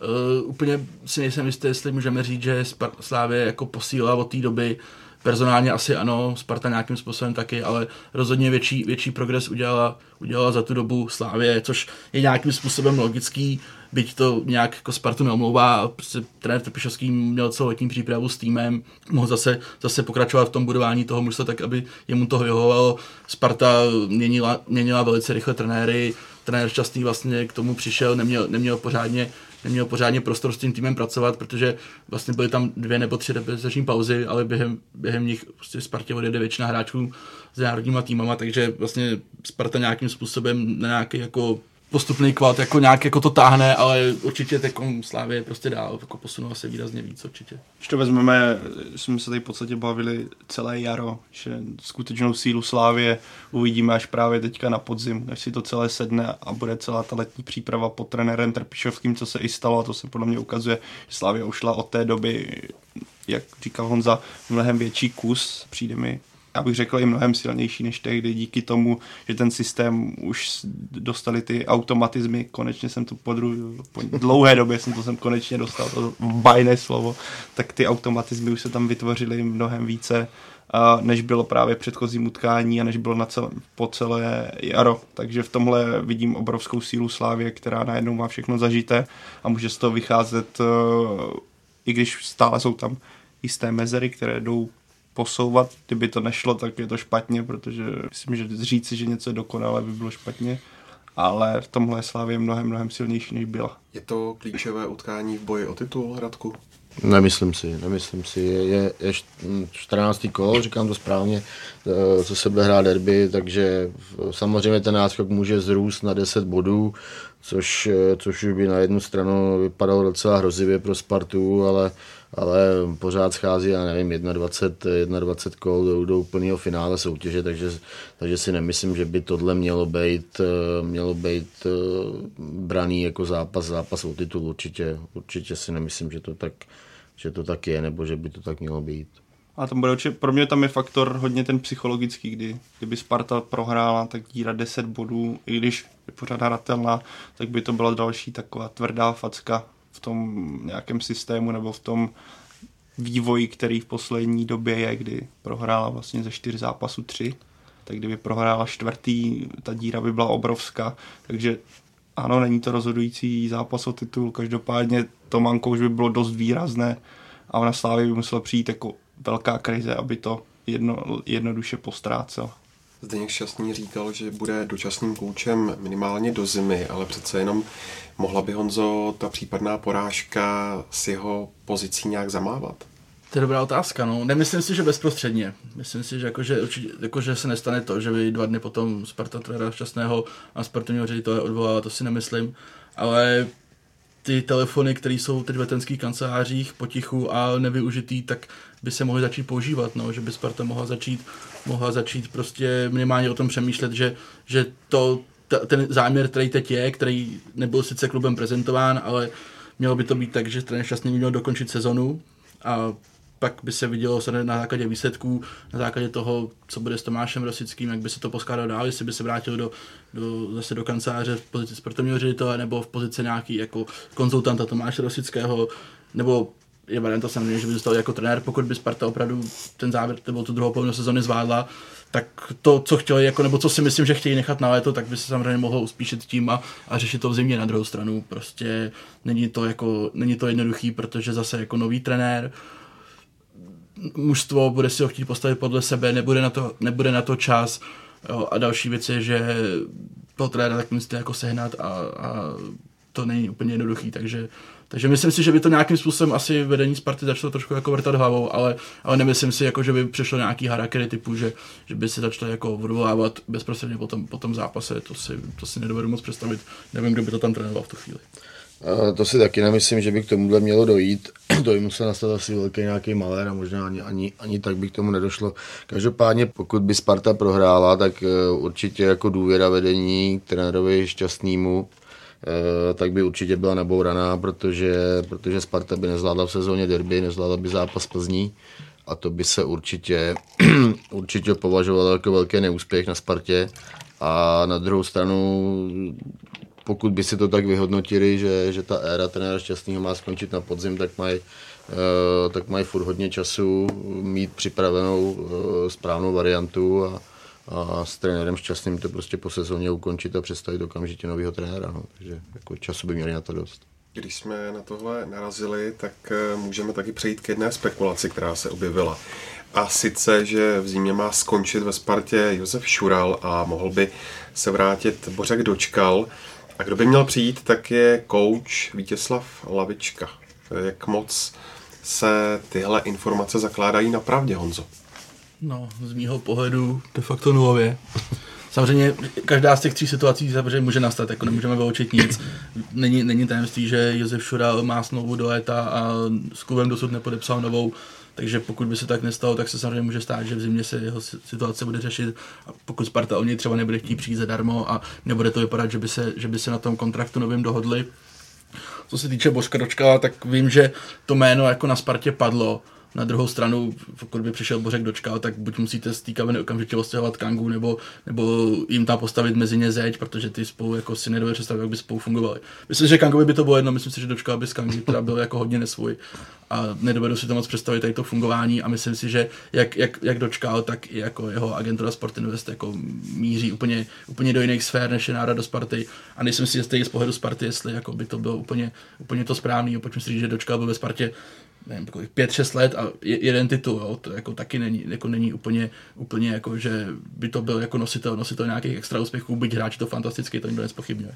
Uh, úplně si nejsem jistý, jestli můžeme říct, že Slávě jako posílila od té doby personálně asi ano, Sparta nějakým způsobem taky, ale rozhodně větší, větší progres udělala, udělala za tu dobu Slávě, což je nějakým způsobem logický byť to nějak jako Spartu neomlouvá, prostě trenér Trpišovský měl celoletní přípravu s týmem, mohl zase, zase pokračovat v tom budování toho mužstva tak, aby jemu to vyhovovalo. Sparta měnila, měnila velice rychle trenéry, trenér Šťastný vlastně k tomu přišel, neměl, neměl pořádně neměl pořádně prostor s tím týmem pracovat, protože vlastně byly tam dvě nebo tři reprezentační pauzy, ale během, během nich prostě Spartě odjede většina hráčů s národníma týmama, takže vlastně Sparta nějakým způsobem na nějaký jako postupný kvalt jako nějak jako to táhne, ale určitě teď Slávě prostě dál, jako posunula se výrazně víc určitě. Když to vezmeme, jsme se tady v podstatě bavili celé jaro, že skutečnou sílu Slávě uvidíme až právě teďka na podzim, až si to celé sedne a bude celá ta letní příprava pod trenérem Trpišovským, co se i stalo a to se podle mě ukazuje, že Slávě ušla od té doby jak říkal Honza, mnohem větší kus, přijde mi já bych řekl, i mnohem silnější než tehdy díky tomu, že ten systém už dostali ty automatizmy. Konečně jsem to po, dru- po dlouhé době jsem to jsem konečně dostal, to bajné slovo, tak ty automatizmy už se tam vytvořily mnohem více než bylo právě předchozí utkání a než bylo na celé, po celé jaro. Takže v tomhle vidím obrovskou sílu Slávě, která najednou má všechno zažité a může z toho vycházet, e, i když stále jsou tam jisté mezery, které jdou posouvat. Kdyby to nešlo, tak je to špatně, protože myslím, že říci, že něco je dokonalé, by bylo špatně. Ale v tomhle Slávě je mnohem, mnohem silnější, než byla. Je to klíčové utkání v boji o titul, Radku? Nemyslím si, nemyslím si. Je, je, je 14. kolo, říkám to správně, eh, co se bude hrát derby, takže samozřejmě ten náskok může zrůst na 10 bodů, což, což už by na jednu stranu vypadalo docela hrozivě pro Spartu, ale, ale pořád schází, já nevím, 21, 21 kol do, do úplného finále soutěže, takže, takže si nemyslím, že by tohle mělo být, mělo být braný jako zápas, zápas o titul. Určitě, určitě si nemyslím, že to tak, že to tak je, nebo že by to tak mělo být. A tam bude určitě, pro mě tam je faktor hodně ten psychologický, kdy kdyby Sparta prohrála, tak díra 10 bodů, i když je pořád hratelná, tak by to byla další taková tvrdá facka v tom nějakém systému nebo v tom vývoji, který v poslední době je, kdy prohrála vlastně ze čtyř zápasů tři, tak kdyby prohrála čtvrtý, ta díra by byla obrovská, takže ano, není to rozhodující zápas o titul, každopádně to manko už by bylo dost výrazné a na Slávě by muselo přijít jako velká krize, aby to jedno, jednoduše postrácel. Zdeněk Šťastný říkal, že bude dočasným koučem minimálně do zimy, ale přece jenom mohla by Honzo ta případná porážka s jeho pozicí nějak zamávat? To je dobrá otázka, no. Nemyslím si, že bezprostředně. Myslím si, že, jako, že, určitě, jako, že se nestane to, že by dva dny potom Sparta trenéra šťastného a sportovního ředitele odvolala, to si nemyslím. Ale ty telefony, které jsou teď v letenských kancelářích potichu a nevyužitý, tak by se mohly začít používat, no, že by Sparta mohla začít, mohla začít prostě minimálně o tom přemýšlet, že, že to, ta, ten záměr, který teď je, který nebyl sice klubem prezentován, ale mělo by to být tak, že ten šťastný měl dokončit sezonu a pak by se vidělo na základě výsledků, na základě toho, co bude s Tomášem Rosickým, jak by se to poskládalo dál, jestli by se vrátil do, do, zase do kanceláře v pozici sportovního ředitele nebo v pozici nějaký jako konzultanta Tomáše Rosického, nebo je varianta samozřejmě, že by zůstal jako trenér, pokud by Sparta opravdu ten závěr nebo tu druhou polovinu sezóny zvládla, tak to, co chtěli, jako, nebo co si myslím, že chtějí nechat na léto, tak by se samozřejmě mohlo uspíšit tím a, a řešit to v zimě na druhou stranu. Prostě není to, jako, není to jednoduchý, protože zase jako nový trenér, mužstvo bude si ho chtít postavit podle sebe, nebude na to, nebude na to čas. Jo, a další věc je, že toho trenéra tak musíte jako sehnat a, a to není úplně jednoduchý, takže, takže myslím si, že by to nějakým způsobem asi vedení Sparty začalo trošku jako vrtat hlavou, ale, ale nemyslím si, jako, že by přišlo nějaký harakiri typu, že, že by se začalo jako odvolávat bezprostředně po tom, po tom zápase, to si, to si nedovedu moc představit, nevím, kdo by to tam trénoval v tu chvíli. To si taky nemyslím, že by k tomuhle mělo dojít. to by musel nastat asi velký nějaký malér a možná ani, ani, ani tak by k tomu nedošlo. Každopádně, pokud by Sparta prohrála, tak eh, určitě jako důvěra vedení trenérovi šťastnému, eh, tak by určitě byla nebouraná, protože, protože Sparta by nezvládla v sezóně derby, nezvládla by zápas Plzní a to by se určitě, určitě považovalo jako velký neúspěch na Spartě. A na druhou stranu pokud by si to tak vyhodnotili, že, že ta éra trenéra šťastného má skončit na podzim, tak mají uh, tak mají furt hodně času mít připravenou uh, správnou variantu a, a s trenérem šťastným to prostě po sezóně ukončit a představit okamžitě nového trenéra. No. Takže jako času by měli na to dost. Když jsme na tohle narazili, tak eh, můžeme taky přejít k jedné spekulaci, která se objevila. A sice, že v zimě má skončit ve Spartě Josef Šural a mohl by se vrátit Bořek Dočkal. A kdo by měl přijít, tak je coach Vítězslav Lavička. Jak moc se tyhle informace zakládají na pravdě, Honzo? No, z mýho pohledu de facto nulově. Samozřejmě každá z těch tří situací samozřejmě může nastat, jako nemůžeme vyloučit nic. Není, není tajemství, že Josef Šural má smlouvu do léta a s klubem dosud nepodepsal novou takže pokud by se tak nestalo, tak se samozřejmě může stát, že v zimě se jeho situace bude řešit. A pokud Sparta o něj třeba nebude chtít přijít zadarmo a nebude to vypadat, že by se, že by se na tom kontraktu novým dohodli. Co se týče Božka Dočka, tak vím, že to jméno jako na Spartě padlo na druhou stranu, pokud by přišel Bořek dočkal, tak buď musíte z té kabiny okamžitě ostěhovat Kangu, nebo, nebo jim tam postavit mezi ně zeď, protože ty spolu jako si nedovedu představit, jak by spolu fungovali. Myslím, že Kangovi by to bylo jedno, myslím si, že dočkal by z Kangy teda byl jako hodně nesvůj. A nedovedu si to moc představit tady to fungování a myslím si, že jak, jak, jak dočkal, tak i jako jeho agentura Sport Invest jako míří úplně, úplně do jiných sfér, než je nára do Sparty. A nejsem si jistý z pohledu Sparty, jestli jako by to bylo úplně, úplně to správný, si říct, že dočkal byl ve Spartě nevím, pět, šest let a jeden titul, jo, to jako taky není, jako není úplně, úplně jako, že by to byl jako nositel, nositel nějakých extra úspěchů, byť hráč to fantasticky, to nikdo nespochybňuje.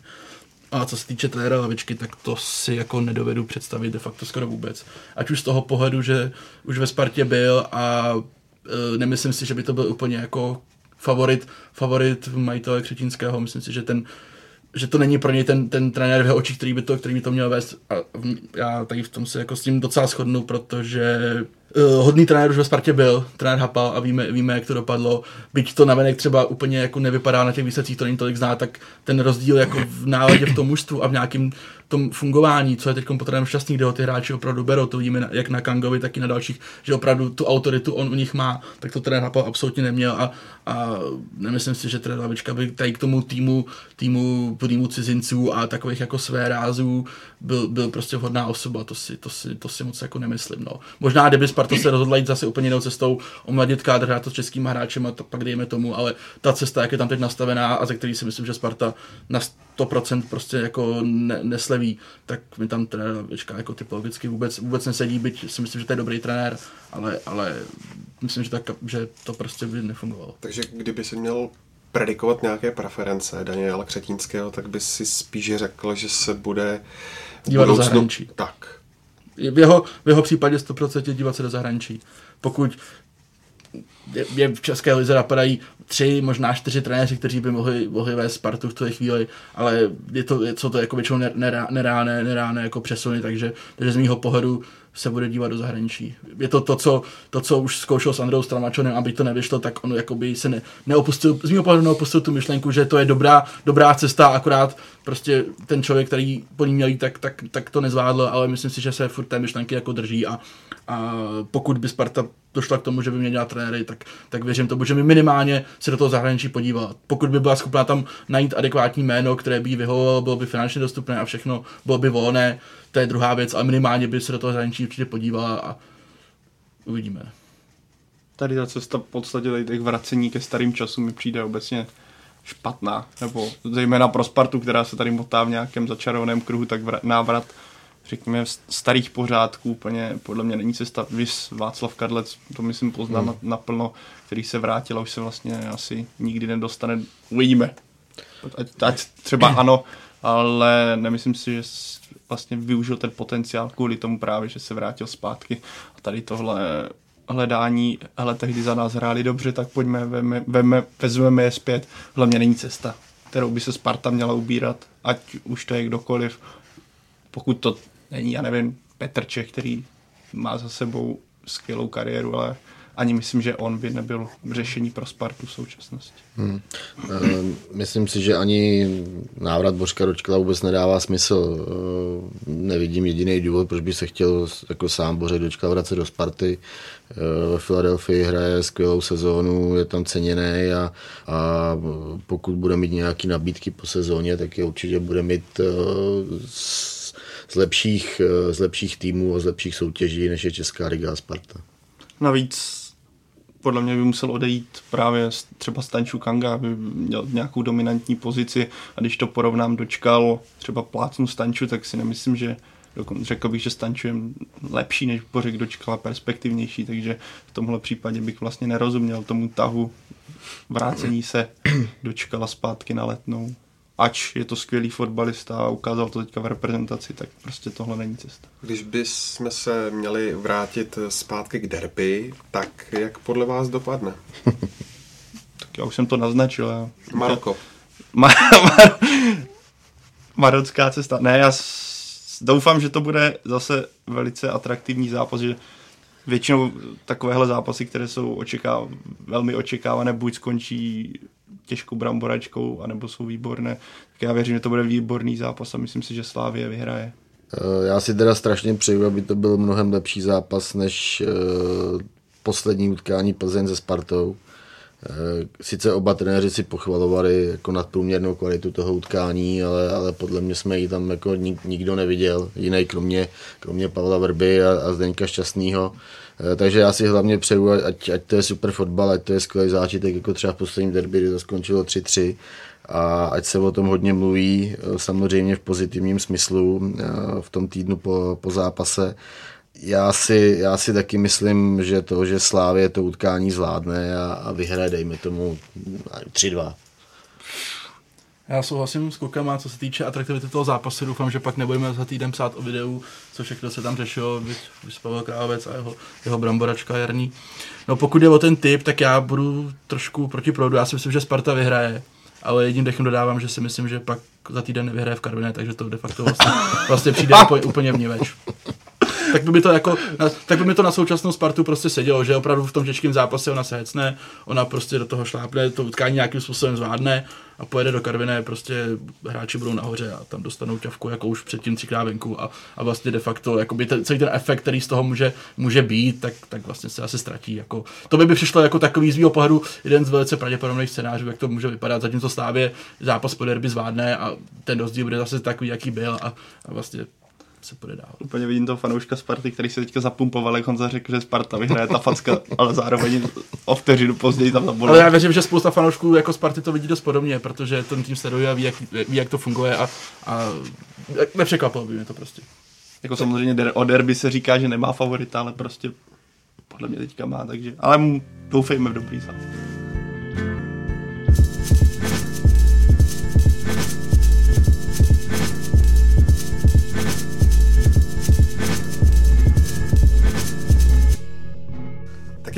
A co se týče trenéra Lavičky, tak to si jako nedovedu představit de facto skoro vůbec. Ať už z toho pohledu, že už ve Spartě byl a e, nemyslím si, že by to byl úplně jako favorit, favorit majitele Křetínského. Myslím si, že ten že to není pro něj ten, ten trenér v jeho očích, který by to, který by to měl vést. A já tady v tom se jako s tím docela shodnu, protože uh, hodný trenér už ve Spartě byl, trenér Hapal a víme, víme, jak to dopadlo. Byť to navenek třeba úplně jako nevypadá na těch výsledcích, to není tolik zná, tak ten rozdíl jako v náladě v tom mužstvu a v nějakém tom fungování, co je teď potřebujeme šťastný, kde ho ty hráči opravdu berou, to vidíme jak na Kangovi, tak i na dalších, že opravdu tu autoritu on u nich má, tak to trenér Hapal absolutně neměl a, a nemyslím si, že trenér Lavička by tady k tomu týmu, týmu, týmu cizinců a takových jako své rázů byl, byl prostě vhodná osoba, to si, to si, to si moc jako nemyslím. No. Možná, kdyby Sparta se rozhodla jít zase úplně jinou cestou, omladit kádr, hrát to s českými hráči, a to pak dejme tomu, ale ta cesta, jak je tam teď nastavená a ze který si myslím, že Sparta 100% prostě jako ne, nesleví, tak mi tam trenér Lavička jako typologicky vůbec, vůbec nesedí, byť si myslím, že to je dobrý trenér, ale, ale myslím, že, tak, že to prostě by nefungovalo. Takže kdyby se měl predikovat nějaké preference Daniela Křetínského, tak by si spíš řekl, že se bude dívat budoucnu... do zahraničí. Tak. V jeho, v jeho případě 100% dívat se do zahraničí. Pokud je, v České lize napadají tři, možná čtyři trenéři, kteří by mohli, mohli vést Spartu v té chvíli, ale je to, je, co to jako většinou neráné, neráné jako přesuny, takže, takže z mýho pohledu se bude dívat do zahraničí. Je to to, co, to, co už zkoušel s Androu Stramačonem, aby to nevyšlo, tak on jakoby se ne, neopustil, z mého pohledu neopustil tu myšlenku, že to je dobrá, dobrá cesta, akorát prostě ten člověk, který po ní měl jít, tak, tak, tak to nezvládl, ale myslím si, že se furt té myšlenky jako drží a, a pokud by Sparta došla k tomu, že by měla trenéry, tak, tak věřím tomu, že mi minimálně se do toho zahraničí podívat. Pokud by byla schopná tam najít adekvátní jméno, které by vyhovovalo, bylo by finančně dostupné a všechno bylo by volné, to je druhá věc, ale minimálně by se do toho zahraničí určitě podívala a uvidíme. Tady ta cesta v podstatě těch vracení ke starým časům mi přijde obecně špatná, nebo zejména pro Spartu, která se tady motá v nějakém začarovaném kruhu, tak vr- návrat řekněme, starých pořádků úplně podle mě není cesta. Vys Václav Kadlec, to myslím poznám hmm. naplno, který se vrátil a už se vlastně asi nikdy nedostane. Uvidíme. Ať, ať třeba ano, ale nemyslím si, že vlastně využil ten potenciál kvůli tomu právě, že se vrátil zpátky. A tady tohle hledání, hele, tehdy za nás hráli dobře, tak pojďme, veme, veme, vezmeme je zpět. Hlavně není cesta, kterou by se Sparta měla ubírat, ať už to je kdokoliv. Pokud to není, já nevím, Petr Čech, který má za sebou skvělou kariéru, ale ani myslím, že on by nebyl řešení pro Spartu v současnosti. Hmm. Ehm, myslím si, že ani návrat Božka Ročkala vůbec nedává smysl. Ehm, nevidím jediný důvod, proč by se chtěl jako sám Bořek Dočkal vracet do Sparty. Ehm, ve Filadelfii hraje skvělou sezónu, je tam ceněný a, a pokud bude mít nějaké nabídky po sezóně, tak je určitě bude mít z, z, lepších, z lepších týmů a z lepších soutěží, než je Česká liga a Sparta. Navíc podle mě by musel odejít právě třeba Stanču Kanga, aby měl nějakou dominantní pozici. A když to porovnám dočkal třeba plácnu Stanču, tak si nemyslím, že dokonce řekl bych, že Stanču je lepší než Bořek dočkal a perspektivnější, takže v tomhle případě bych vlastně nerozuměl tomu tahu vrácení se dočkala zpátky na letnou ač je to skvělý fotbalista a ukázal to teďka v reprezentaci, tak prostě tohle není cesta. Když bychom se měli vrátit zpátky k derby, tak jak podle vás dopadne? tak já už jsem to naznačil. Maroko. Ma- ma- marocká cesta. Ne, já doufám, že to bude zase velice atraktivní zápas, že většinou takovéhle zápasy, které jsou očekáv- velmi očekávané, buď skončí těžkou bramboračkou, anebo jsou výborné. Tak já věřím, že to bude výborný zápas a myslím si, že Slávě vyhraje. Eh, já si teda strašně přeju, aby to byl mnohem lepší zápas než uh, poslední utkání Plzeň se Spartou. Eh, sice oba trenéři si pochvalovali jako nadprůměrnou kvalitu toho utkání, ale, ale podle mě jsme ji tam jako nik, nikdo neviděl, jiný kromě, kromě Pavla Vrby a, a Zdeňka Šťastného. Eh, takže já si hlavně přeju, ať, ať to je super fotbal, ať to je skvělý zážitek, jako třeba v posledním derby, kdy to skončilo 3-3 a ať se o tom hodně mluví, eh, samozřejmě v pozitivním smyslu v tom týdnu po, po zápase já si, já si taky myslím, že to, že Slávě to utkání zvládne a, a vyhraje, dejme tomu 3-2. Já souhlasím s Kukama, co se týče atraktivity toho zápasu. Doufám, že pak nebudeme za týden psát o videu, co všechno se tam řešilo, když Pavel Krávec a jeho, jeho bramboračka jarní. No pokud je o ten typ, tak já budu trošku proti proudu. Já si myslím, že Sparta vyhraje. ale jedním dechem dodávám, že si myslím, že pak za týden nevyhraje v Karviné, takže to de facto vlastně, vlastně přijde úplně, úplně vníveč tak by mi to jako, tak by mi to na současnou Spartu prostě sedělo, že opravdu v tom těžkém zápase ona se hecne, ona prostě do toho šlápne, to utkání nějakým způsobem zvládne a pojede do Karviné, prostě hráči budou nahoře a tam dostanou ťavku jako už předtím třikrát venku a, a vlastně de facto jakoby ten, celý ten efekt, který z toho může, může být, tak, tak vlastně se asi ztratí. Jako, to by, by přišlo jako takový z mého pohledu jeden z velice pravděpodobných scénářů, jak to může vypadat. Zatímco Slávě zápas po derby zvládne a ten rozdíl bude zase takový, jaký byl a, a vlastně se půjde dál. Úplně vidím toho fanouška Sparty, který se teďka zapumpoval, jak Honza řekl, že Sparta vyhraje ta facka, ale zároveň o vteřinu později tam zabolí. Ale já věřím, že spousta fanoušků jako Sparty to vidí dost podobně, protože ten tým sleduje a ví, jak, ví, jak to funguje a, a nepřekvapilo by mě to prostě. Jako samozřejmě o derby se říká, že nemá favorita, ale prostě podle mě teďka má, takže, ale doufejme v dobrý zápas.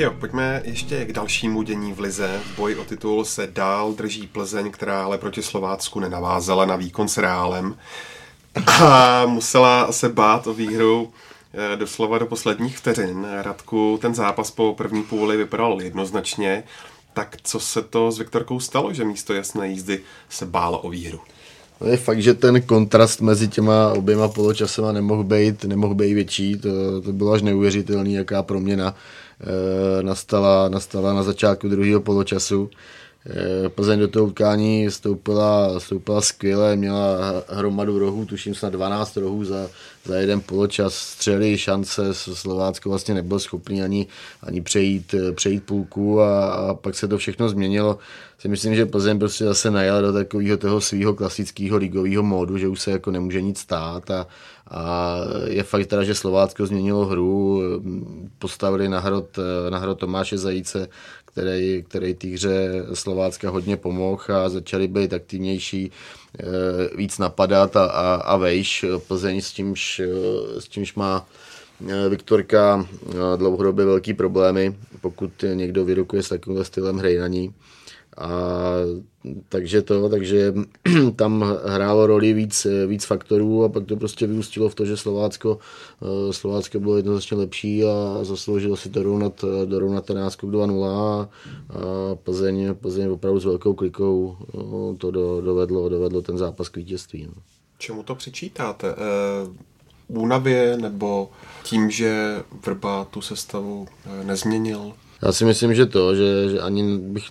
Jo, pojďme ještě k dalšímu dění v Lize. V boji o titul se dál drží Plzeň, která ale proti Slovácku nenavázala na výkon s Reálem a musela se bát o výhru eh, doslova do posledních vteřin. Radku, ten zápas po první půli vypadal jednoznačně. Tak co se to s Viktorkou stalo, že místo jasné jízdy se bálo o výhru? No je fakt, že ten kontrast mezi těma oběma poločasema nemohl být, nemohl být větší. To, to bylo až neuvěřitelný, jaká proměna nastala, nastala na začátku druhého poločasu. E, Plzeň do toho utkání stoupila, stoupila skvěle, měla hromadu rohů, tuším snad 12 rohů za, za jeden poločas, střely, šance, Slovácko vlastně nebylo schopný ani, ani přejít, přejít půlku a, a pak se to všechno změnilo si myslím, že Plzeň prostě zase najel do takového toho svého klasického ligového módu, že už se jako nemůže nic stát a, a je fakt teda, že Slovácko změnilo hru, postavili na hrot, na hrot Tomáše Zajíce, který, který té hře Slovácka hodně pomohl a začali být aktivnější, eh, víc napadat a, a, a vejš. Plzeň s tímž, s tímž má eh, Viktorka eh, dlouhodobě velký problémy, pokud někdo vyrukuje s takovým stylem hry na ní. A takže to, takže tam hrálo roli víc, víc faktorů a pak to prostě vyústilo v to, že Slovácko, eh, Slovácko bylo jednoznačně lepší a zasloužilo si to dorovnat, dorovnat ten náskok 2-0 a Plzeň, Plzeň opravdu s velkou klikou eh, to do, dovedlo, dovedlo ten zápas k vítězství. No. Čemu to přičítáte? E, únavě nebo tím, že Vrba tu sestavu nezměnil? Já si myslím, že to, že, že ani bych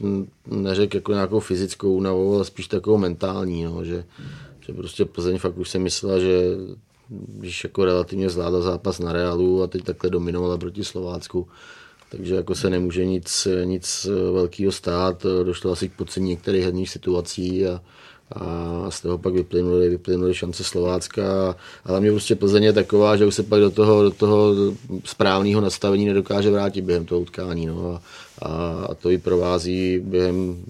neřekl jako nějakou fyzickou únavu, ale spíš takovou mentální, no, že, že prostě Plzeň fakt už si myslela, že když jako relativně zvládla zápas na Realu a teď takhle dominovala proti Slovácku, takže jako se nemůže nic, nic velkého stát, došlo asi k podcení některých herních situací a, a z toho pak vyplynuly, vyplynuly šance Slovácka, ale mě prostě Plzeň je taková, že už se pak do toho, do toho správného nastavení nedokáže vrátit během toho utkání. No. A, a to ji provází během,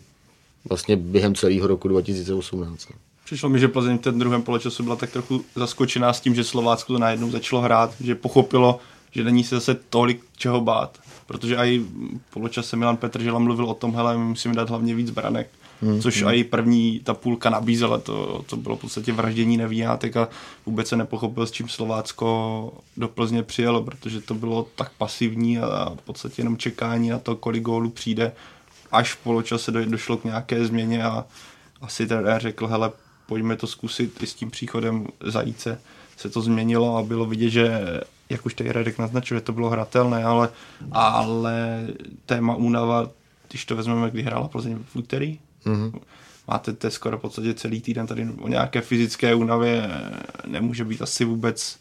vlastně během celého roku 2018. No. Přišlo mi, že Plzeň v ten druhém poločasu byla tak trochu zaskočená s tím, že Slovácko to najednou začalo hrát, že pochopilo, že není se zase tolik čeho bát. Protože i poločase Milan Petržela mluvil o tom, hele, my musíme dát hlavně víc branek hmm. což hmm. i první ta půlka nabízela, to, to bylo v podstatě vraždění nevíjátek a vůbec se nepochopil, s čím Slovácko do Plzně přijelo, protože to bylo tak pasivní a v podstatě jenom čekání na to, kolik gólů přijde, až v poločase do, došlo k nějaké změně a asi ten řekl, hele, pojďme to zkusit i s tím příchodem zajíce se to změnilo a bylo vidět, že jak už tady Radek naznačil, že to bylo hratelné, ale, ale téma únava, když to vezmeme, kdy hrála Plzeň v úterý, Mm-hmm. Máte to skoro v podstatě celý týden tady o nějaké fyzické únavě nemůže být asi vůbec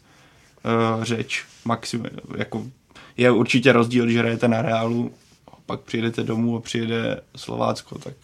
uh, řeč. Maximum, jako je určitě rozdíl, když hrajete na Reálu, pak přijedete domů a přijede Slovácko, tak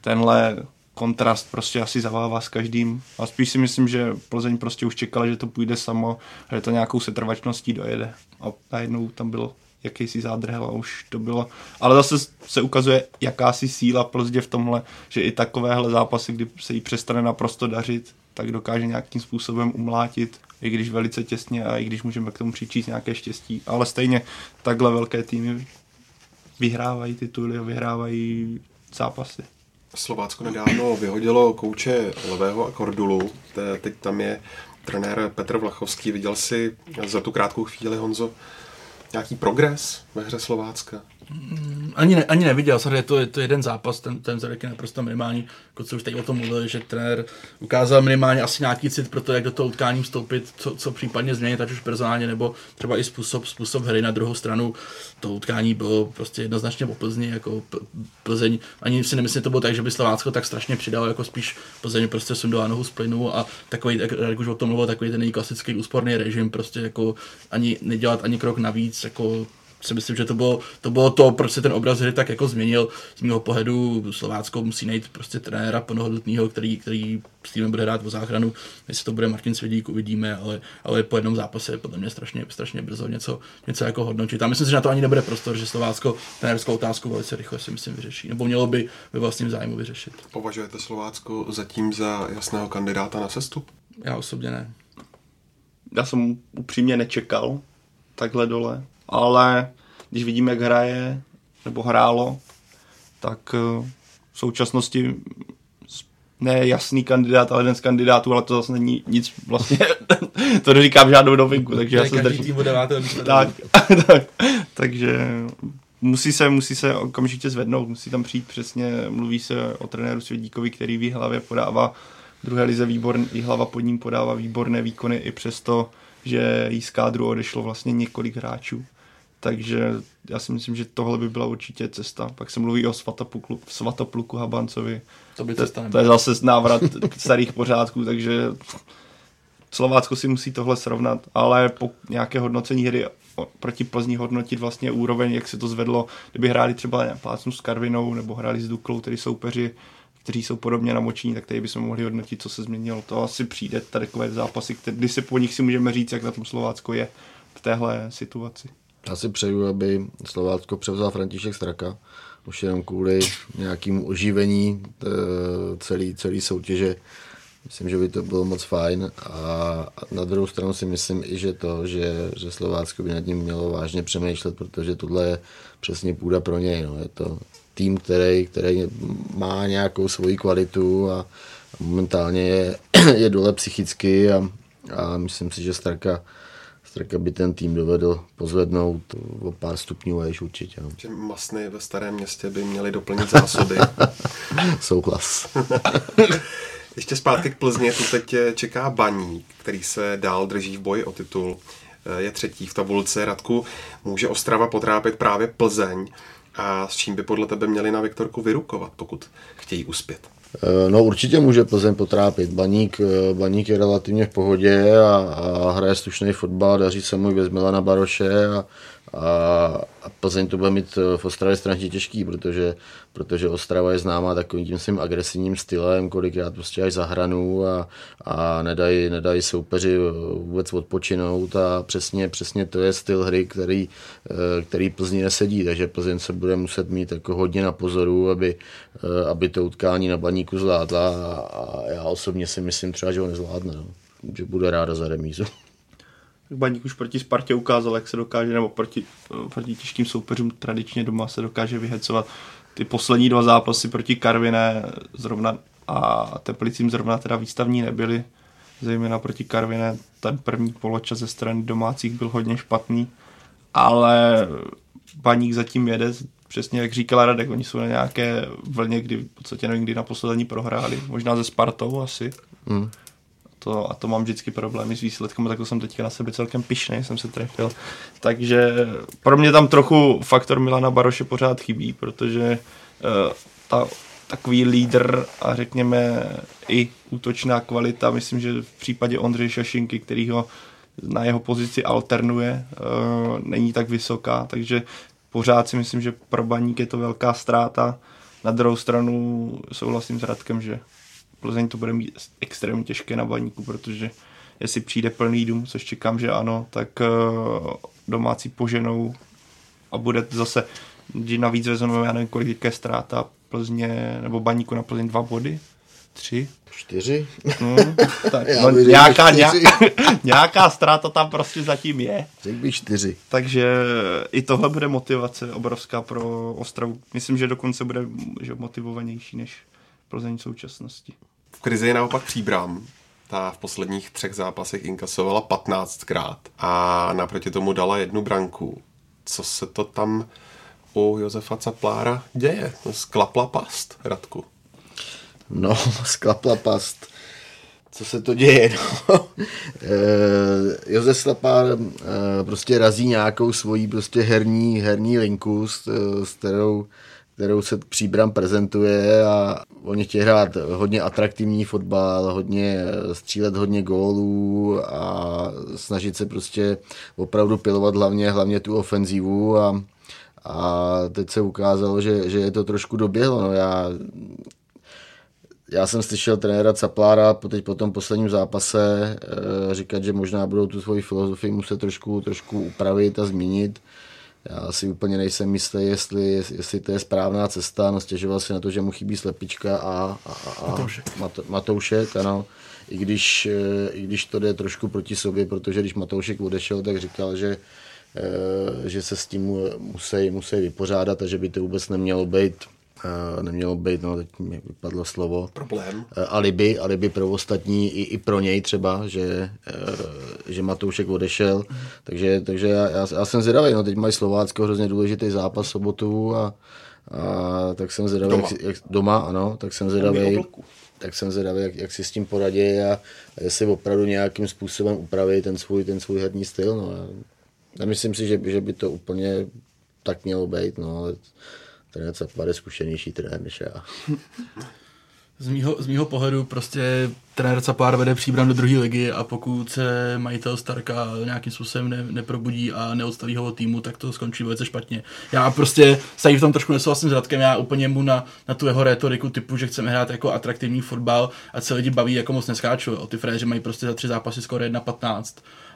tenhle kontrast prostě asi zavává s každým. A spíš si myslím, že Plzeň prostě už čekala, že to půjde samo, že to nějakou setrvačností dojede. A najednou tam bylo jakýsi zádrhel a už to bylo. Ale zase se ukazuje jakási síla Plzdě v tomhle, že i takovéhle zápasy, kdy se jí přestane naprosto dařit, tak dokáže nějakým způsobem umlátit, i když velice těsně a i když můžeme k tomu přičíst nějaké štěstí. Ale stejně takhle velké týmy vyhrávají tituly a vyhrávají zápasy. Slovácko nedávno vyhodilo kouče levého a Kordulu. Teď tam je trenér Petr Vlachovský. Viděl si za tu krátkou chvíli, Honzo, nějaký progres ve hře Slovácka? Ani, ne, ani neviděl, samozřejmě to je to jeden zápas, ten, ten vzorek je naprosto minimální, jako co už teď o tom mluvil, že trenér ukázal minimálně asi nějaký cit pro to, jak do toho utkání vstoupit, co, co případně změnit, ať už personálně, nebo třeba i způsob, způsob hry na druhou stranu. To utkání bylo prostě jednoznačně o Plzni, jako Plzeň, ani si nemyslím, že to bylo tak, že by Slovácko tak strašně přidalo, jako spíš Plzeň prostě sundovala nohu z plynu a takový, jak už o tom mluvil, takový ten klasický úsporný režim, prostě jako ani nedělat ani krok navíc, jako si myslím, že to bylo, to bylo to, proč se ten obraz hry tak jako změnil. Z mého pohledu Slovácko musí najít prostě trenéra plnohodnotného, který, který s týmem bude hrát o záchranu. Jestli to bude Martin Svědík, uvidíme, ale, ale po jednom zápase je podle mě strašně, strašně brzo něco, něco jako hodnotit. A myslím si, že na to ani nebude prostor, že Slovácko trenérskou otázku velice rychle si myslím vyřeší. Nebo mělo by ve vlastním zájmu vyřešit. Považujete Slovácko zatím za jasného kandidáta na sestup? Já osobně ne. Já jsem upřímně nečekal takhle dole ale když vidíme, jak hraje, nebo hrálo, tak eh, v současnosti ne jasný kandidát, ale jeden z kandidátů, ale to zase není nic vlastně, to neříkám žádnou novinku, takže já se zdržím. Tak, tak, takže musí se, musí se okamžitě zvednout, musí tam přijít přesně, mluví se o trenéru Svědíkovi, který v hlavě podává druhé lize výborný, hlava pod ním podává výborné výkony i přesto, že jí z kádru odešlo vlastně několik hráčů. Takže já si myslím, že tohle by byla určitě cesta. Pak se mluví o Svatopluku, Svatopluku Habancovi. To by cesta to, to je zase návrat starých pořádků, takže Slovácko si musí tohle srovnat, ale po nějaké hodnocení hry proti Plzni hodnotit vlastně úroveň, jak se to zvedlo, kdyby hráli třeba plácnu s Karvinou nebo hráli s Duklou, tedy soupeři, kteří jsou podobně namočení, tak tady bychom mohli hodnotit, co se změnilo. To asi přijde tady takové zápasy, kdy se po nich si můžeme říct, jak na tom Slovácko je v téhle situaci. Já si přeju, aby Slovácko převzal František Straka, už jenom kvůli nějakému oživení eh, celé celý soutěže. Myslím, že by to bylo moc fajn a na druhou stranu si myslím i, že to, že, že Slovácko by nad ním mělo vážně přemýšlet, protože tohle je přesně půda pro něj. No. Je to tým, který, který má nějakou svoji kvalitu a, a momentálně je, je dole psychicky a, a myslím si, že Starka tak aby ten tým dovedl pozvednout o pár stupňů a určitě. No. Že masny ve starém městě by měly doplnit zásoby. Souhlas. Ještě zpátky k Plzně, tu teď čeká Baník, který se dál drží v boji o titul. Je třetí v tabulce Radku. Může Ostrava potrápit právě Plzeň. A s čím by podle tebe měli na Viktorku vyrukovat, pokud chtějí uspět? Eh, no určitě může Plzeň potrápit. Baník, eh, Baník je relativně v pohodě a, a hraje slušný fotbal, daří se mu bez Milana Baroše a, a, a Plzeň to bude mít eh, v Ostravě strašně těžký, protože, protože Ostrava je známá takovým tím svým agresivním stylem, kolikrát prostě až za hranu a, a nedají, nedají soupeři vůbec odpočinout a přesně, přesně to je styl hry, který, eh, který Plzni nesedí, takže Plzeň se bude muset mít jako hodně na pozoru, aby, eh, aby to utkání na baníku zvládla a já osobně si myslím třeba, že ho nezvládne, no. že bude ráda za remízu. Baník už proti Spartě ukázal, jak se dokáže, nebo proti, proti těžkým soupeřům tradičně doma se dokáže vyhecovat. Ty poslední dva zápasy proti Karviné zrovna a Teplicím zrovna teda výstavní nebyly, zejména proti Karviné. Ten první poločas ze strany domácích byl hodně špatný, ale Baník zatím jede, přesně jak říkala Radek, oni jsou na nějaké vlně, kdy v podstatě nevím, kdy na poslední prohráli, možná ze Spartou asi. Mm to, a to mám vždycky problémy s výsledkem, tak to jsem teďka na sebe celkem pišný, jsem se trefil. Takže pro mě tam trochu faktor Milana Baroše pořád chybí, protože uh, ta, takový lídr a řekněme i útočná kvalita, myslím, že v případě Ondřeje Šašinky, který ho na jeho pozici alternuje, uh, není tak vysoká, takže pořád si myslím, že pro baník je to velká ztráta. Na druhou stranu souhlasím s Radkem, že Plzeň to bude mít extrémně těžké na baníku, protože jestli přijde plný dům, což čekám, že ano, tak eh, domácí poženou a bude zase, když navíc vezmeme, já nevím, kolik je ztráta Plzně, nebo baníku na Plzeň dva body, tři, Čtyři? No, tak, no, nějaká, nějaká, nějaká ztráta tam prostě zatím je. Řekl bych čtyři. Takže i tohle bude motivace obrovská pro Ostravu. Myslím, že dokonce bude že motivovanější než Plzeň v současnosti. V krizi je naopak příbram. Ta v posledních třech zápasech inkasovala 15krát a naproti tomu dala jednu branku. Co se to tam u Josefa Caplára děje? Sklapla past, Radku. No, sklapla past. Co se to děje? No? e, Josef Slapár e, prostě razí nějakou svoji prostě herní, herní linku, s, s kterou kterou se příbram prezentuje a oni chtějí hrát hodně atraktivní fotbal, hodně střílet hodně gólů a snažit se prostě opravdu pilovat hlavně, hlavně tu ofenzivu a, a teď se ukázalo, že, že je to trošku doběhlo. No já, já jsem slyšel trenéra Caplára teď po tom posledním zápase e, říkat, že možná budou tu svoji filozofii muset trošku, trošku upravit a změnit. Já si úplně nejsem jistý, jestli, jestli to je správná cesta. No, stěžoval si na to, že mu chybí slepička a, a, a Matoušek. Mat, Matoušek, ano. I když, eh, I když to jde trošku proti sobě, protože když Matoušek odešel, tak říkal, že, eh, že se s tím musí, musí vypořádat a že by to vůbec nemělo být nemělo být, no teď mi vypadlo slovo. Problém. Alibi, alibi pro ostatní, i, i pro něj třeba, že, že Matoušek odešel, takže, takže já, já, já jsem zvědavý, no teď mají Slovácko hrozně důležitý zápas sobotu a, a tak jsem zvědavý, doma. Jak, jak, doma, ano, tak jsem zvědavý, tak jsem zvědavý, jak, jak si s tím poradí a, a jestli opravdu nějakým způsobem upraví ten svůj, ten svůj herní styl, no. Nemyslím si, že, že by to úplně tak mělo být, no, ale trenér Capvar je zkušenější trenér než já. Z mýho, z mýho pohledu prostě trenér Capár vede příbram do druhé ligy a pokud se majitel Starka nějakým způsobem ne, neprobudí a neodstaví ho od týmu, tak to skončí velice špatně. Já prostě se v tom trošku nesouhlasím s Radkem, já úplně mu na, na tu jeho retoriku typu, že chceme hrát jako atraktivní fotbal a se lidi baví, jako moc neskáču. O ty fréři mají prostě za tři zápasy skoro 1-15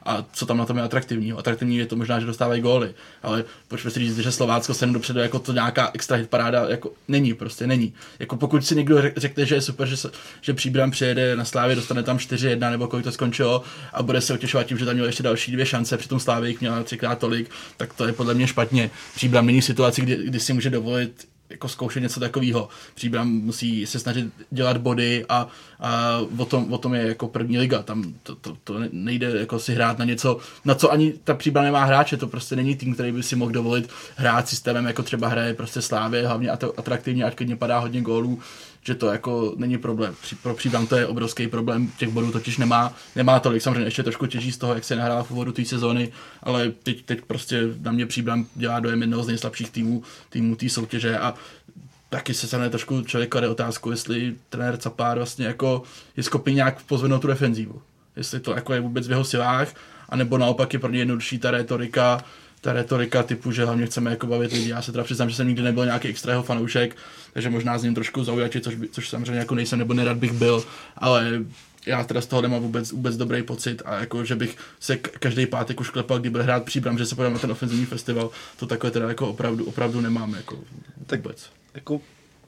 a co tam na tom je atraktivního. Atraktivní je to možná, že dostávají góly, ale pojďme si říct, že Slovácko se dopředu jako to nějaká extra hit paráda jako není, prostě není. Jako pokud si někdo řekne, že je super, že, se, že Příbram přijede na Slávě, dostane tam 4-1 nebo kolik to skončilo a bude se otěšovat tím, že tam měl ještě další dvě šance, přitom Slávě jich měla třikrát tolik, tak to je podle mě špatně. Příbram není situaci, kdy, kdy si může dovolit jako zkoušet něco takového. Příbram musí se snažit dělat body a, a o, tom, o tom je jako první liga. Tam to, to, to nejde jako si hrát na něco, na co ani ta Příbram nemá hráče. To prostě není tým, který by si mohl dovolit hrát systémem, jako třeba hraje prostě Slávě, hlavně atraktivně, ať klidně padá hodně gólů že to jako není problém. Pro příbram to je obrovský problém, těch bodů totiž nemá, nemá tolik. Samozřejmě ještě trošku těží z toho, jak se nahrál v úvodu té sezóny, ale teď, teď prostě na mě příbram dělá dojem jednoho z nejslabších týmů, týmů té soutěže a taky se samé trošku člověk klade otázku, jestli trenér Capár vlastně jako je schopný nějak pozvednout tu defenzívu. Jestli to jako je vůbec v jeho silách, anebo naopak je pro ně jednodušší ta retorika, ta retorika typu, že hlavně chceme jako bavit lidi. Já se teda přiznám, že jsem nikdy nebyl nějaký extra jeho fanoušek, takže možná z ním trošku zaujatí, což, by, což samozřejmě jako nejsem nebo nerad bych byl, ale já teda z toho nemám vůbec, vůbec dobrý pocit a jako, že bych se každý pátek už klepal, kdy bude hrát příbram, že se podívám na ten ofenzivní festival, to takové teda jako opravdu, opravdu nemám jako tak vůbec. Jako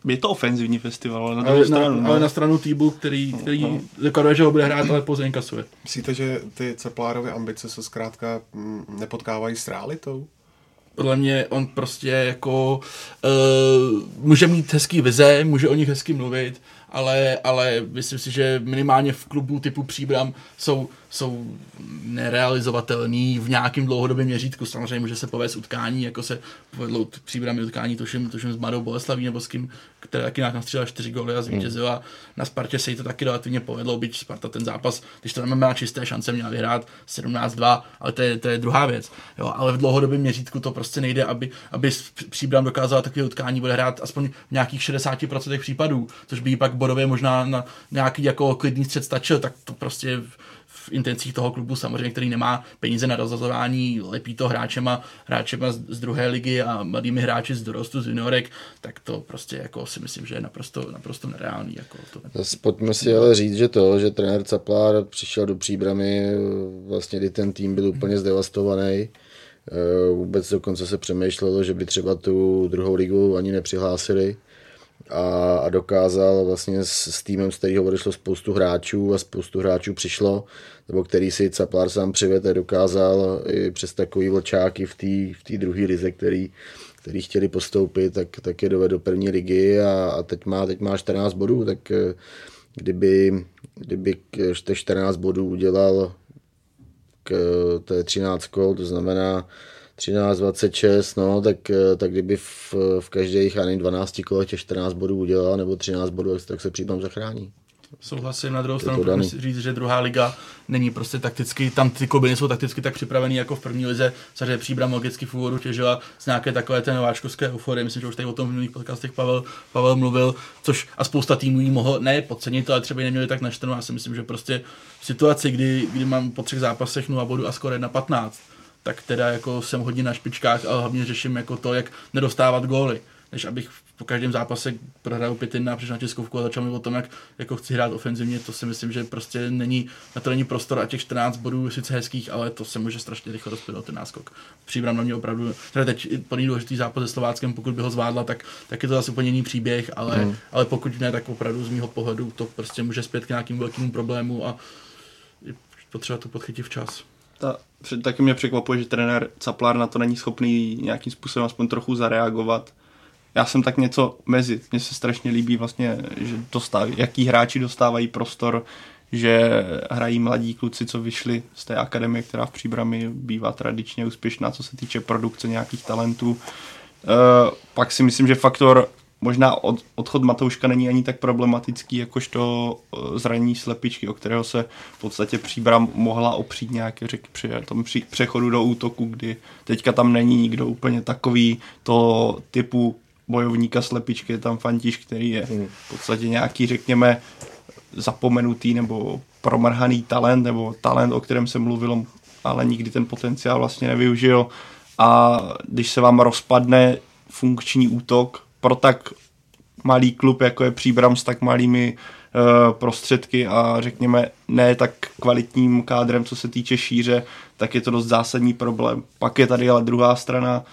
je to ofenzivní festival, ale na ale stranu. Na, no. ale na stranu týbu, který, který no, no. deklaruje, že ho bude hrát, ale pouze inkasuje. Myslíte, že ty Ceplárovy ambice se zkrátka mm, nepotkávají s realitou? podle mě on prostě jako uh, může mít hezký vize, může o nich hezky mluvit, ale, ale myslím si, že minimálně v klubu typu Příbram jsou jsou nerealizovatelný v nějakém dlouhodobém měřítku. Samozřejmě může se povést utkání, jako se povedlo příbramy utkání, tuším, tuším s Mladou Boleslaví nebo s kým, která taky nějak nastřílela čtyři góly a zvítězila. Hmm. Na Spartě se jí to taky relativně povedlo, byť Sparta ten zápas, když to má čisté šance, měla vyhrát 17-2, ale to je, to je druhá věc. Jo, ale v dlouhodobém měřítku to prostě nejde, aby, aby příbram dokázala takové utkání bude hrát aspoň v nějakých 60% případů, což by jí pak bodově možná na nějaký jako klidný střed stačil, tak to prostě v intencích toho klubu samozřejmě, který nemá peníze na rozhazování, lepí to hráčema, hráčema z, z druhé ligy a mladými hráči z dorostu, z juniorek, tak to prostě jako si myslím, že je naprosto, naprosto nereálný. Jako to Pojďme si ale říct, že to, že trenér Caplár přišel do příbramy, vlastně kdy ten tým byl úplně zdevastovaný, eh, vůbec dokonce se přemýšlelo, že by třeba tu druhou ligu ani nepřihlásili a, a dokázal vlastně s, s týmem, z kterého odešlo spoustu hráčů a spoustu hráčů přišlo, nebo který si Caplár sám přivede, dokázal i přes takový vlčáky v té v druhé lize, který, který chtěli postoupit, tak, tak je dovedl do první ligy a, a teď, má, teď má 14 bodů, tak eh, kdyby, kdyby těch 14 bodů udělal k, to je 13 kol, to znamená 13, 26, no, tak, eh, tak kdyby v, v každých, já nevím, 12 kolech těch 14 bodů udělal, nebo 13 bodů, tak se případ zachrání. Souhlasím, na druhou stranu si říct, že druhá liga není prostě takticky, tam ty kobiny jsou takticky tak připravený jako v první lize, samozřejmě příbram logicky v úvodu těžila z nějaké takové té nováčkovské euforie, myslím, že už tady o tom v minulých podcastech Pavel, Pavel mluvil, což a spousta týmů jí mohlo ne podcenit, ale třeba neměli tak naštvanou, já si myslím, že prostě v situaci, kdy, kdy mám po třech zápasech 0 bodu a skoro 1-15, tak teda jako jsem hodně na špičkách, ale hlavně řeším jako to, jak nedostávat góly než abych po každém zápase prohrál pět jedna přišel na tiskovku a začal mi o tom, jak jako chci hrát ofenzivně, to si myslím, že prostě není, na to není prostor a těch 14 bodů je sice hezkých, ale to se může strašně rychle rozpět ten náskok. Příbram na mě opravdu, teda teď plný důležitý zápas se Slováckem, pokud by ho zvládla, tak, tak je to zase úplně jiný příběh, ale, hmm. ale pokud ne, tak opravdu z mého pohledu to prostě může zpět k nějakým velkým problému a potřeba to podchytit včas. Ta, taky mě překvapuje, že trenér Caplár na to není schopný nějakým způsobem aspoň trochu zareagovat já jsem tak něco mezi. Mně se strašně líbí vlastně, že dostávají, jaký hráči dostávají prostor, že hrají mladí kluci, co vyšli z té akademie, která v Příbrami bývá tradičně úspěšná, co se týče produkce nějakých talentů. E, pak si myslím, že faktor možná od, odchod Matouška není ani tak problematický, jakožto e, zranění slepičky, o kterého se v podstatě Příbram mohla opřít nějaké řeky při tom při, přechodu do útoku, kdy teďka tam není nikdo úplně takový to typu bojovníka slepičky, je tam Fantiš, který je hmm. v podstatě nějaký, řekněme, zapomenutý nebo promrhaný talent, nebo talent, o kterém se mluvilo, ale nikdy ten potenciál vlastně nevyužil. A když se vám rozpadne funkční útok pro tak malý klub, jako je Příbram s tak malými uh, prostředky a řekněme ne tak kvalitním kádrem, co se týče šíře, tak je to dost zásadní problém. Pak je tady ale druhá strana,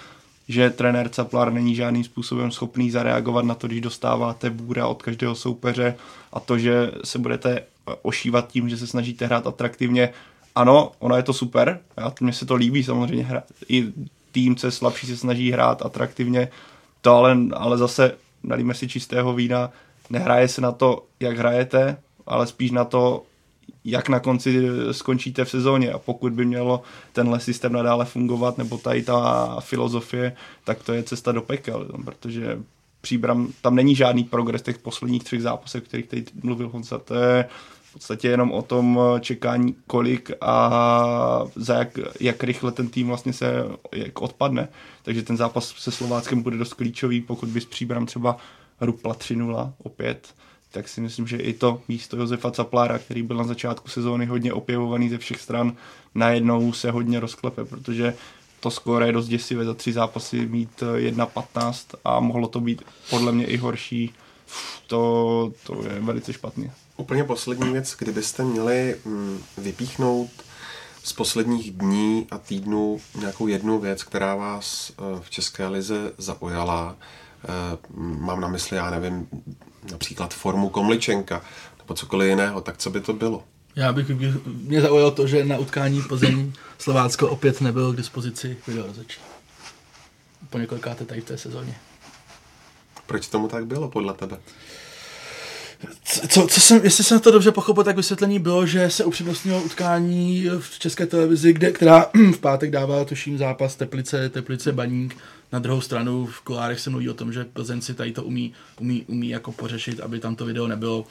že trenér Caplar není žádným způsobem schopný zareagovat na to, když dostáváte bůra od každého soupeře a to, že se budete ošívat tím, že se snažíte hrát atraktivně. Ano, ono je to super, mně se to líbí samozřejmě, hra, i tým, co je slabší, se snaží hrát atraktivně, to ale, ale zase nalíme si čistého vína, nehraje se na to, jak hrajete, ale spíš na to, jak na konci skončíte v sezóně. A pokud by mělo tenhle systém nadále fungovat nebo tady ta filozofie, tak to je cesta do pekel, protože příbram, tam není žádný progres těch posledních třech zápasech, o kterých teď mluvil Honza, to je podstatě jenom o tom čekání, kolik a za jak, jak rychle ten tým vlastně se jak odpadne. Takže ten zápas se Slováckem bude dost klíčový, pokud by s příbram třeba rupla 3-0 opět, tak si myslím, že i to místo Josefa Caplára, který byl na začátku sezóny hodně opěvovaný ze všech stran, najednou se hodně rozklepe, protože to skóre je dost děsivé za tři zápasy mít 1-15 a mohlo to být podle mě i horší. To, to je velice špatně. Úplně poslední věc, kdybyste měli mm, vypíchnout z posledních dní a týdnů nějakou jednu věc, která vás eh, v České lize zaujala. Eh, mám na mysli, já nevím, například formu Komličenka nebo cokoliv jiného, tak co by to bylo? Já bych, mě zaujalo to, že na utkání Plzeň Slovácko opět nebylo k dispozici videorozeč. Po několikáté tady v té sezóně. Proč tomu tak bylo podle tebe? Co, co jsem, jestli jsem to dobře pochopil, tak vysvětlení bylo, že se upřednostnilo utkání v české televizi, kde, která v pátek dávala tuším zápas Teplice, Teplice Baník. Na druhou stranu v kolárech se mluví o tom, že Plzeň si tady to umí, umí, umí jako pořešit, aby tam to video nebylo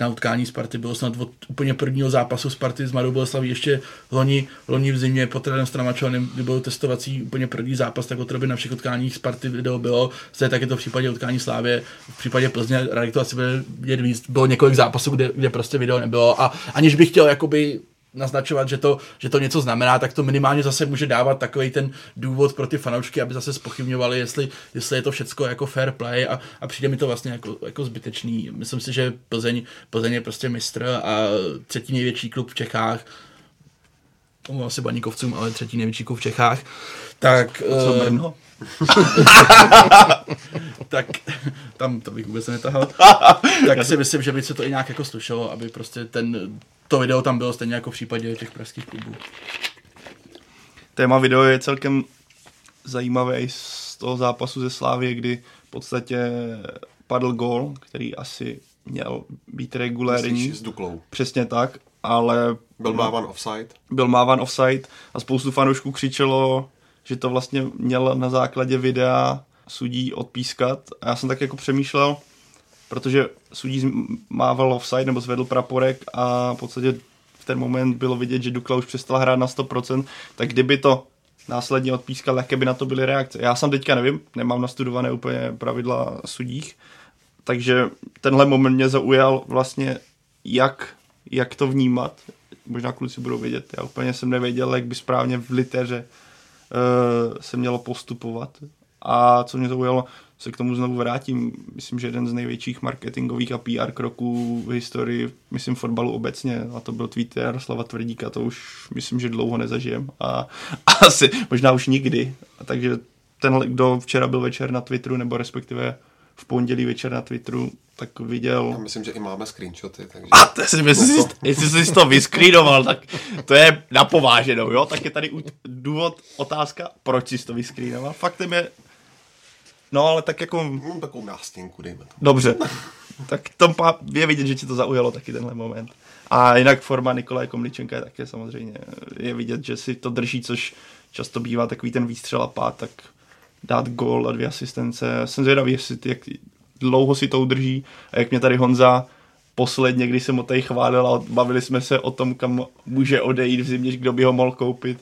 na utkání Sparty bylo snad od úplně prvního zápasu Sparty s Marou Boleslaví ještě loni, loni v zimě pod trenérem Stramačovaným, kdy byl testovací úplně první zápas, tak od na všech utkáních Sparty video bylo. Zde tak je to v případě utkání Slávě, v případě Plzně, Radek to asi bude vidět víc, bylo několik zápasů, kde, kde prostě video nebylo a aniž bych chtěl jakoby naznačovat, že to, že to něco znamená, tak to minimálně zase může dávat takový ten důvod pro ty fanoušky, aby zase spochybňovali, jestli, jestli je to všecko jako fair play a, a přijde mi to vlastně jako, jako zbytečný. Myslím si, že Plzeň, Plzeň je prostě mistr a třetí největší klub v Čechách omlouvám se baníkovcům, ale třetí největší klub v Čechách, tak... Co eh, Brno? tak tam to bych vůbec netahal. tak si myslím, že by se to i nějak jako slušelo, aby prostě ten, to video tam bylo stejně jako v případě těch pražských klubů. Téma video je celkem zajímavé i z toho zápasu ze Slávie, kdy v podstatě padl gol, který asi měl být regulérní. Myslíš s Duklou. Přesně tak, ale Byl mávan offside. byl mávan offside a spoustu fanoušků křičelo, že to vlastně měl na základě videa sudí odpískat. A já jsem tak jako přemýšlel, protože sudí mával offside nebo zvedl praporek a v podstatě v ten moment bylo vidět, že Dukla už přestala hrát na 100%, tak kdyby to následně odpískal, jaké by na to byly reakce. Já jsem teďka nevím, nemám nastudované úplně pravidla sudích, takže tenhle moment mě zaujal vlastně, jak, jak to vnímat. Možná kluci budou vědět. Já úplně jsem nevěděl, jak by správně v liteře se mělo postupovat. A co mě zaujalo, se k tomu znovu vrátím, myslím, že jeden z největších marketingových a PR kroků v historii, myslím, fotbalu obecně, a to byl tweet Jaroslava Tvrdíka, to už myslím, že dlouho nezažijem a, a asi možná už nikdy. A takže tenhle, kdo včera byl večer na Twitteru, nebo respektive v pondělí večer na Twitteru, tak viděl... Já myslím, že i máme screenshoty, takže... A to si, jestli, jsi, jestli jsi to vyskrýnoval, tak to je napováženou, jo? Tak je tady důvod, otázka, proč jsi to vyskrýnoval. Faktem je, no ale tak jako, Hm, takovou nástěnku, dejme to. dobře, tak tom pá- je vidět, že ti to zaujalo taky tenhle moment. A jinak forma Nikolaje Komličenka je také samozřejmě, je vidět, že si to drží, což často bývá takový ten výstřel a pád, tak dát gól a dvě asistence. Jsem zvědavý, jestli, jak dlouho si to udrží a jak mě tady Honza posledně, když jsem ho tady chválil a bavili jsme se o tom, kam může odejít v zimě, kdo by ho mohl koupit,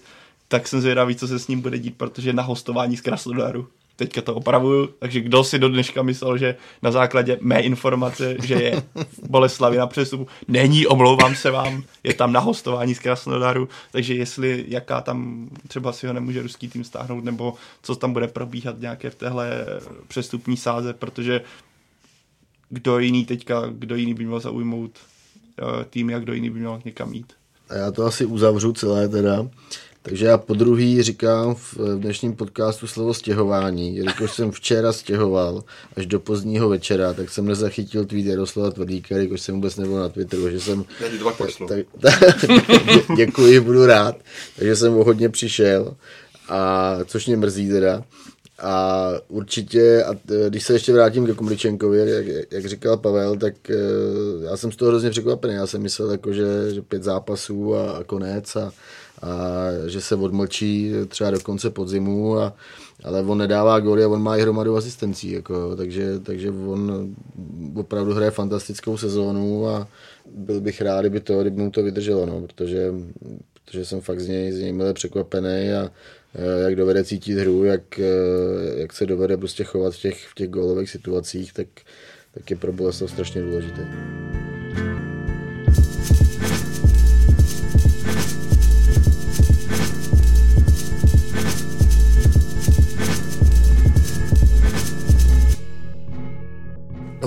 tak jsem zvědavý, co se s ním bude dít, protože na hostování z Krasnodaru teďka to opravuju, takže kdo si do dneška myslel, že na základě mé informace, že je Boleslavi na přestupu, není, omlouvám se vám, je tam na hostování z Krasnodaru, takže jestli jaká tam, třeba si ho nemůže ruský tým stáhnout, nebo co tam bude probíhat nějaké v téhle přestupní sáze, protože kdo jiný teďka, kdo jiný by měl zaujmout eh, tým, jak kdo jiný by měl někam jít. A já to asi uzavřu celé teda. Takže já po druhý říkám v dnešním podcastu slovo stěhování. Jelikož jsem včera stěhoval až do pozdního večera, tak jsem nezachytil tweet Jaroslava Tvrdíka, jelikož jsem vůbec nebyl na Twitteru, že jsem... Tak, tak, dě- děkuji, budu rád. Takže jsem o hodně přišel, a, což mě mrzí teda. A určitě, a když se ještě vrátím ke Komličenkovi, jak, jak říkal Pavel, tak eh, já jsem z toho hrozně překvapený. Já jsem myslel, jako, že, že pět zápasů a, a konec a, a že se odmlčí třeba do konce podzimu, a, ale on nedává góly a on má i hromadu asistencí, jako, takže, takže on opravdu hraje fantastickou sezónu a byl bych rád, kdyby to, kdyby mu to vydrželo, no, protože, protože jsem fakt z něj, z něj milé překvapený a eh, jak dovede cítit hru, jak, eh, jak se dovede prostě chovat v těch, v těch gólových situacích, tak, tak je pro Boleslav strašně důležité.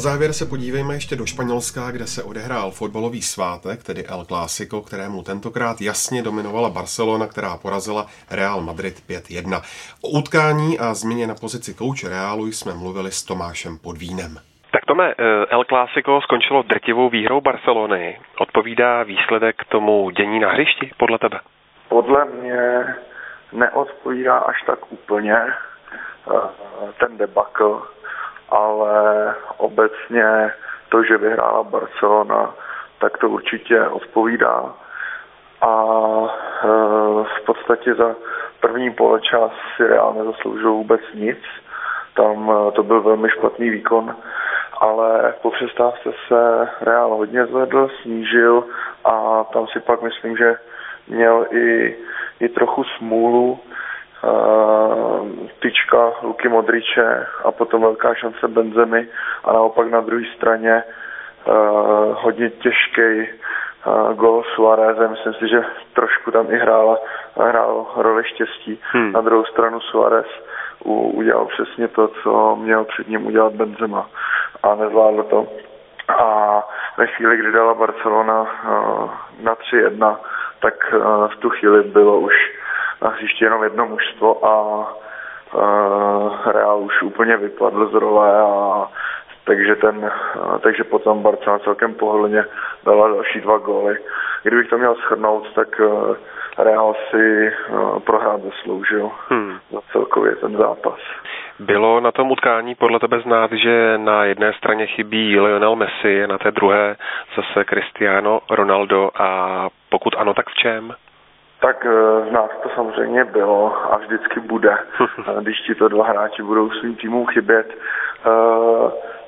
Závěr se podívejme ještě do Španělska, kde se odehrál fotbalový svátek, tedy El Clásico, kterému tentokrát jasně dominovala Barcelona, která porazila Real Madrid 5-1. O utkání a změně na pozici kouče Realu jsme mluvili s Tomášem Podvínem. Tak Tome, eh, El Clásico skončilo drtivou výhrou Barcelony. Odpovídá výsledek tomu dění na hřišti, podle tebe? Podle mě neodpovídá až tak úplně eh, ten debakl, ale obecně to, že vyhrála Barcelona, tak to určitě odpovídá. A eh, v podstatě za první poločas si Real nezasloužil vůbec nic. Tam eh, to byl velmi špatný výkon, ale po přestávce se Real hodně zvedl, snížil a tam si pak myslím, že měl i, i trochu smůlu. Uh, tyčka Luky Modriče a potom velká šance Benzemy a naopak na druhé straně uh, hodně těžký uh, gol Suareze. Myslím si, že trošku tam i hrála, hrál roli štěstí. Hmm. Na druhou stranu Suarez udělal přesně to, co měl před ním udělat Benzema a nezvládl to. A ve chvíli, kdy dala Barcelona uh, na 3-1, tak v tu chvíli bylo už na hřišti jenom jedno mužstvo a Real už úplně vypadl z role a takže, ten, takže potom Barcelona celkem pohodlně dala další dva góly. Kdybych to měl shrnout, tak Real si prohrát zasloužil hmm. za celkově ten zápas. Bylo na tom utkání podle tebe znát, že na jedné straně chybí Lionel Messi, na té druhé zase Cristiano Ronaldo a pokud ano, tak v čem? Tak z nás to samozřejmě bylo a vždycky bude, když ti to dva hráči budou svým týmům chybět.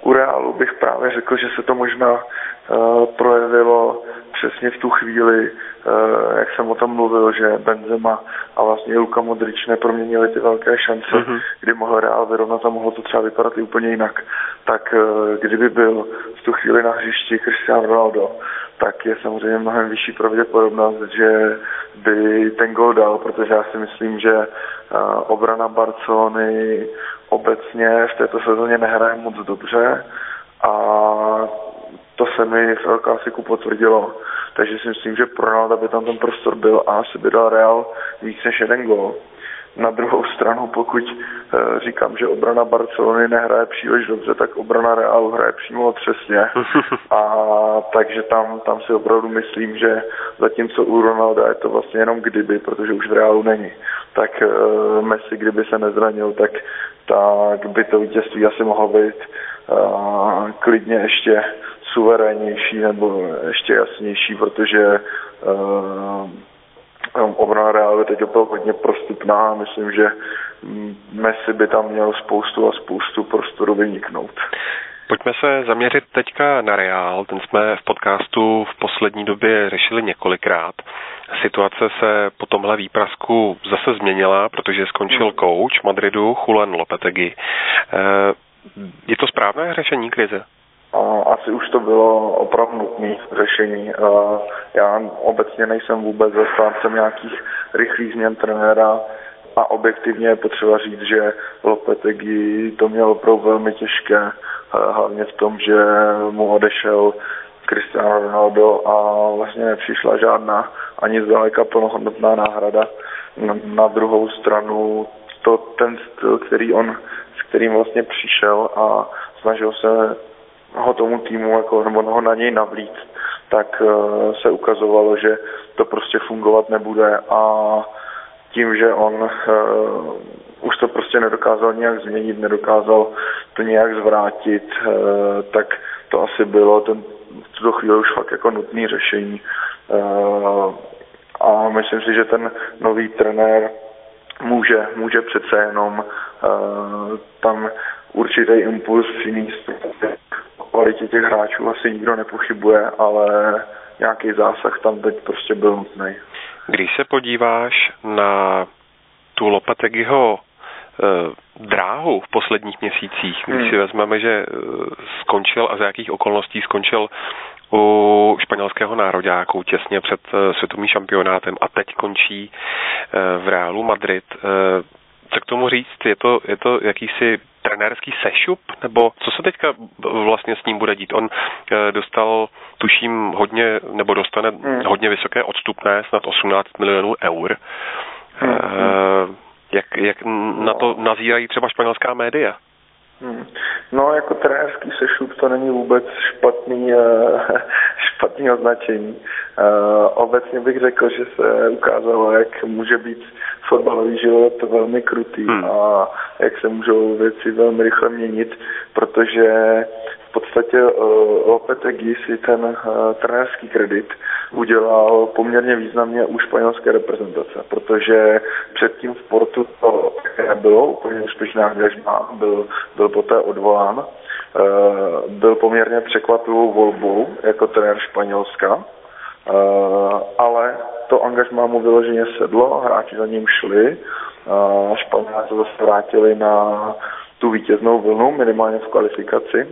U Realu bych právě řekl, že se to možná projevilo přesně v tu chvíli, eh, jak jsem o tom mluvil, že Benzema a vlastně Luka Modrič neproměnili ty velké šance, mm-hmm. kdy mohl Real vyrovnat a mohlo to třeba vypadat i úplně jinak. Tak eh, kdyby byl v tu chvíli na hřišti Cristiano Ronaldo, tak je samozřejmě mnohem vyšší pravděpodobnost, že by ten gol dal, protože já si myslím, že eh, obrana Barcelony obecně v této sezóně nehraje moc dobře a to se mi v El Clasiku potvrdilo. Takže si myslím, že pro Ronalda by tam ten prostor byl a asi by dal Real víc než jeden gol. Na druhou stranu, pokud e, říkám, že obrana Barcelony nehraje příliš dobře, tak obrana Realu hraje přímo otřesně. A takže tam, tam si opravdu myslím, že zatímco u Ronalda je to vlastně jenom kdyby, protože už v Realu není, tak e, Messi, kdyby se nezranil, tak, tak by to vítězství asi mohlo být e, klidně ještě suverénnější nebo ještě jasnější, protože uh, obrana Real je teď opravdu hodně prostupná a myslím, že Messi by tam měl spoustu a spoustu prostoru vyniknout. Pojďme se zaměřit teďka na Real. Ten jsme v podcastu v poslední době řešili několikrát. Situace se po tomhle výprasku zase změnila, protože skončil hmm. coach Madridu Julen Lopetegui. Eh, je to správné řešení krize? Asi už to bylo opravdu nutné řešení. Já obecně nejsem vůbec zastáncem nějakých rychlých změn trenéra a objektivně je potřeba říct, že Lopetegui to měl opravdu velmi těžké, hlavně v tom, že mu odešel Cristiano Ronaldo a vlastně nepřišla žádná ani zdaleka plnohodnotná náhrada. Na druhou stranu to ten styl, který on, s kterým vlastně přišel a snažil se ho tomu týmu jako, nebo ho na něj navlít, tak uh, se ukazovalo, že to prostě fungovat nebude a tím, že on uh, už to prostě nedokázal nějak změnit, nedokázal to nějak zvrátit, uh, tak to asi bylo ten, v tuto chvíli už fakt jako nutný řešení. Uh, a myslím si, že ten nový trenér může, může přece jenom uh, tam určitý impuls přinést kvalitě těch hráčů asi nikdo nepochybuje, ale nějaký zásah tam teď prostě byl nutný. Když se podíváš na tu Lopetegiho e, dráhu v posledních měsících, když hmm. si vezmeme, že e, skončil a za jakých okolností skončil u španělského nároďáku těsně před e, světovým šampionátem a teď končí v Reálu Madrid. Co k tomu říct? Je to, je to jakýsi trenérský sešup, nebo co se teďka vlastně s ním bude dít? On eh, dostal, tuším, hodně, nebo dostane hmm. hodně vysoké odstupné, snad 18 milionů eur. Hmm. Eh, jak, jak na to nazírají třeba španělská média? Hmm. No, jako trenérský sešup to není vůbec špatný, uh, špatný označení. Uh, obecně bych řekl, že se ukázalo, jak může být fotbalový život velmi krutý hmm. a jak se můžou věci velmi rychle měnit, protože podstatě uh, Lopetegui si ten uh, trenérský kredit udělal poměrně významně u španělské reprezentace, protože předtím v Portu to bylo úplně úspěšné angažmá, byl, byl poté odvolán, uh, byl poměrně překvapivou volbou jako trenér Španělska, ale to angažmá mu vyloženě sedlo, hráči za ním šli, Španělé se zase vrátili na tu vítěznou vlnu, minimálně v kvalifikaci.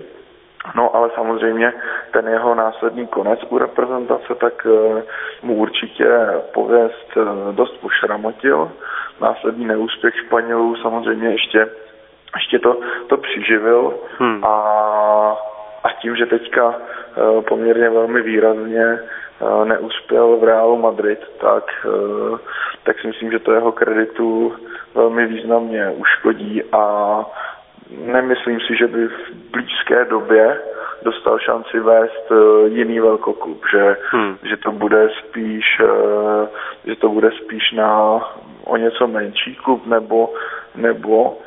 No ale samozřejmě ten jeho následný konec u reprezentace, tak uh, mu určitě pověst uh, dost pošramotil. Následný neúspěch Španělů samozřejmě ještě, ještě to, to přiživil hmm. a, a tím, že teďka uh, poměrně velmi výrazně neuspěl v Realu Madrid, tak, tak si myslím, že to jeho kreditu velmi významně uškodí a nemyslím si, že by v blízké době dostal šanci vést jiný velkoklub, že, hmm. že to bude spíš že to bude spíš na o něco menší klub nebo, nebo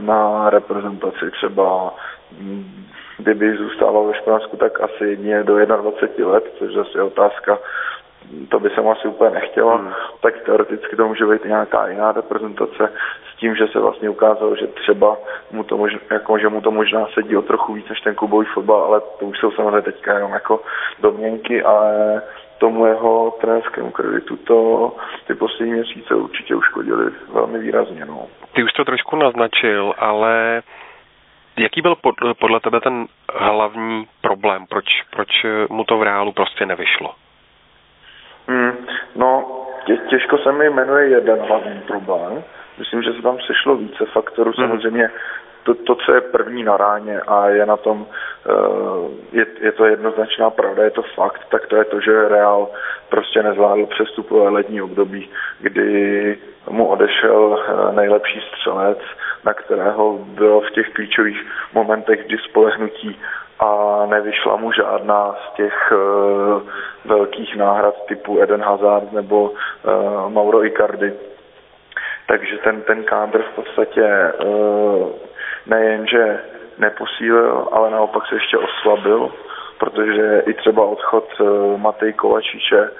na reprezentaci třeba mm, kdyby zůstával ve Španělsku, tak asi jedině do 21 let, což zase je otázka, to by jsem asi úplně nechtěla, hmm. tak teoreticky to může být nějaká jiná reprezentace tím, že se vlastně ukázalo, že třeba mu to, možná, jako, že mu to možná sedí o trochu víc než ten klubový fotbal, ale to už jsou samozřejmě teďka jenom jako domněnky, ale tomu jeho trenérskému kreditu to ty poslední měsíce určitě uškodili velmi výrazně. No. Ty už to trošku naznačil, ale Jaký byl podle tebe ten hlavní problém? Proč, proč mu to v reálu prostě nevyšlo? Tě, těžko se mi jmenuje jeden hlavní problém. Myslím, že se tam sešlo více faktorů. Hmm. Samozřejmě to, to, co je první na ráně a je na tom, uh, je, je to jednoznačná pravda, je to fakt, tak to je to, že Real prostě nezvládl přestupové letní období, kdy mu odešel uh, nejlepší střelec, na kterého bylo v těch klíčových momentech vždy spolehnutí a nevyšla mu žádná z těch uh, velkých náhrad typu Eden Hazard nebo uh, Mauro Icardi. Takže ten, ten kádr v podstatě uh, nejenže neposílil, ale naopak se ještě oslabil, protože i třeba odchod uh, Matej Kovačiče,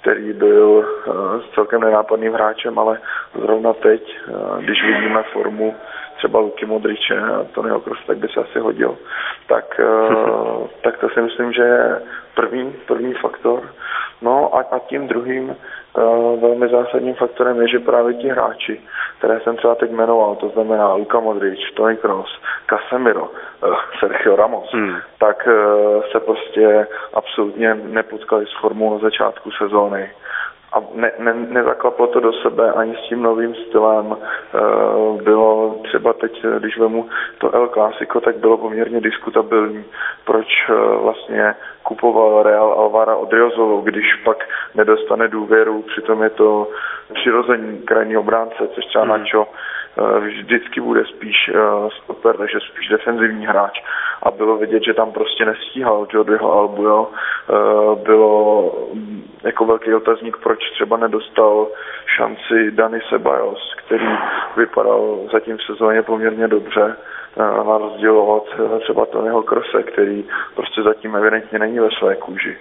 který byl uh, celkem nenápadným hráčem, ale zrovna teď, uh, když vidíme formu třeba Luky Modriče a Tonyho Kroos, tak by se asi hodil. Tak, uh, tak to si myslím, že je první, první faktor. No a, a tím druhým uh, velmi zásadním faktorem je, že právě ti hráči, které jsem třeba teď jmenoval, to znamená Luka Modrič, Tony Kroos, Casemiro, uh, Sergio Ramos, hmm. tak uh, se prostě absolutně nepotkali s formou na začátku sezóny a ne, ne, nezaklaplo to do sebe ani s tím novým stylem. E, bylo třeba teď, když vemu to El Clásico, tak bylo poměrně diskutabilní, proč e, vlastně kupoval Real Alvara od Riozolu, když pak nedostane důvěru, přitom je to přirození krajní obránce, což třeba hmm. Nacho Eh, vždycky bude spíš eh, stoper, takže spíš defenzivní hráč a bylo vidět, že tam prostě nestíhal Jordyho Albu, jo. Eh, bylo mm, jako velký otazník, proč třeba nedostal šanci Dani Sebajos, který vypadal zatím v sezóně poměrně dobře na rozdíl od třeba Tonyho Krose, který prostě zatím evidentně není ve své kůži.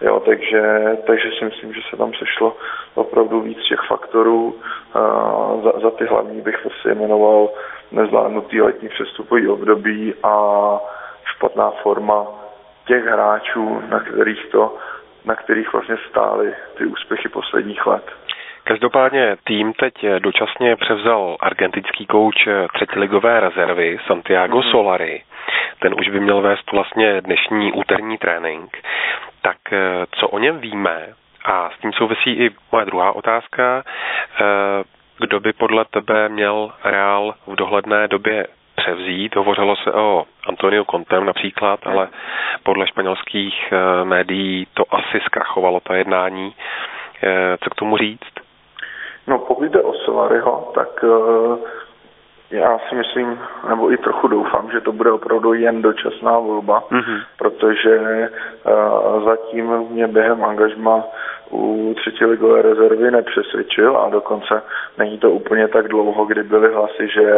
Jo, takže, takže si myslím, že se tam sešlo opravdu víc těch faktorů. Za, za ty hlavní bych prostě jmenoval nezvládnutý letní přestupový období a špatná forma těch hráčů, na kterých to na kterých vlastně stály ty úspěchy posledních let. Každopádně tým teď dočasně převzal argentinský kouč třetiligové rezervy Santiago mm-hmm. Solari. Ten už by měl vést vlastně dnešní úterní trénink. Tak eh, co o něm víme? A s tím souvisí i moje druhá otázka. Eh, kdo by podle tebe měl Real v dohledné době převzít. Hovořilo se o Antonio Contem například, ale podle španělských eh, médií to asi zkrachovalo ta jednání. Co k tomu říct? No pokud jde o Solariho, tak já si myslím, nebo i trochu doufám, že to bude opravdu jen dočasná volba, mm-hmm. protože uh, zatím mě během angažma u třetí ligové rezervy nepřesvědčil a dokonce není to úplně tak dlouho, kdy byly hlasy, že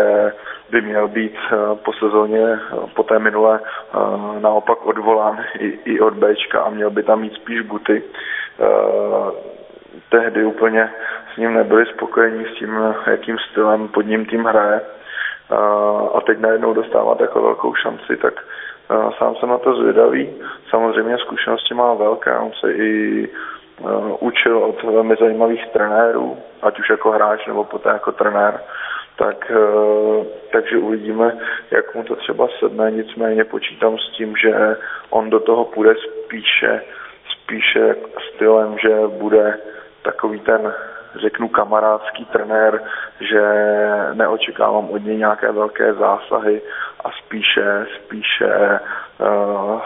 by měl být uh, po sezóně, po té minulé naopak odvolán i, i od Bčka a měl by tam mít spíš buty. Tehdy úplně s ním nebyli spokojení s tím, jakým stylem pod ním tým hraje a teď najednou dostává takovou velkou šanci, tak sám jsem na to zvědavý. Samozřejmě zkušenosti má velké, on se i učil od velmi zajímavých trenérů, ať už jako hráč nebo poté jako trenér. Tak, takže uvidíme, jak mu to třeba sedne, nicméně počítám s tím, že on do toho půjde spíše, spíše stylem, že bude takový ten řeknu kamarádský trenér, že neočekávám od něj nějaké velké zásahy a spíše, spíše uh,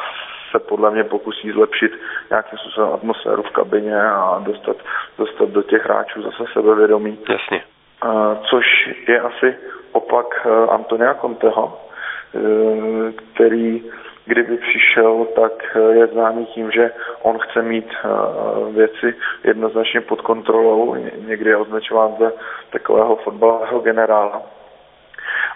se podle mě pokusí zlepšit nějakým způsobem atmosféru v kabině a dostat, dostat do těch hráčů zase sebevědomí. Jasně. Což je asi opak Antonia Conteho, který kdyby přišel, tak je známý tím, že on chce mít věci jednoznačně pod kontrolou. Někdy je označován za takového fotbalového generála.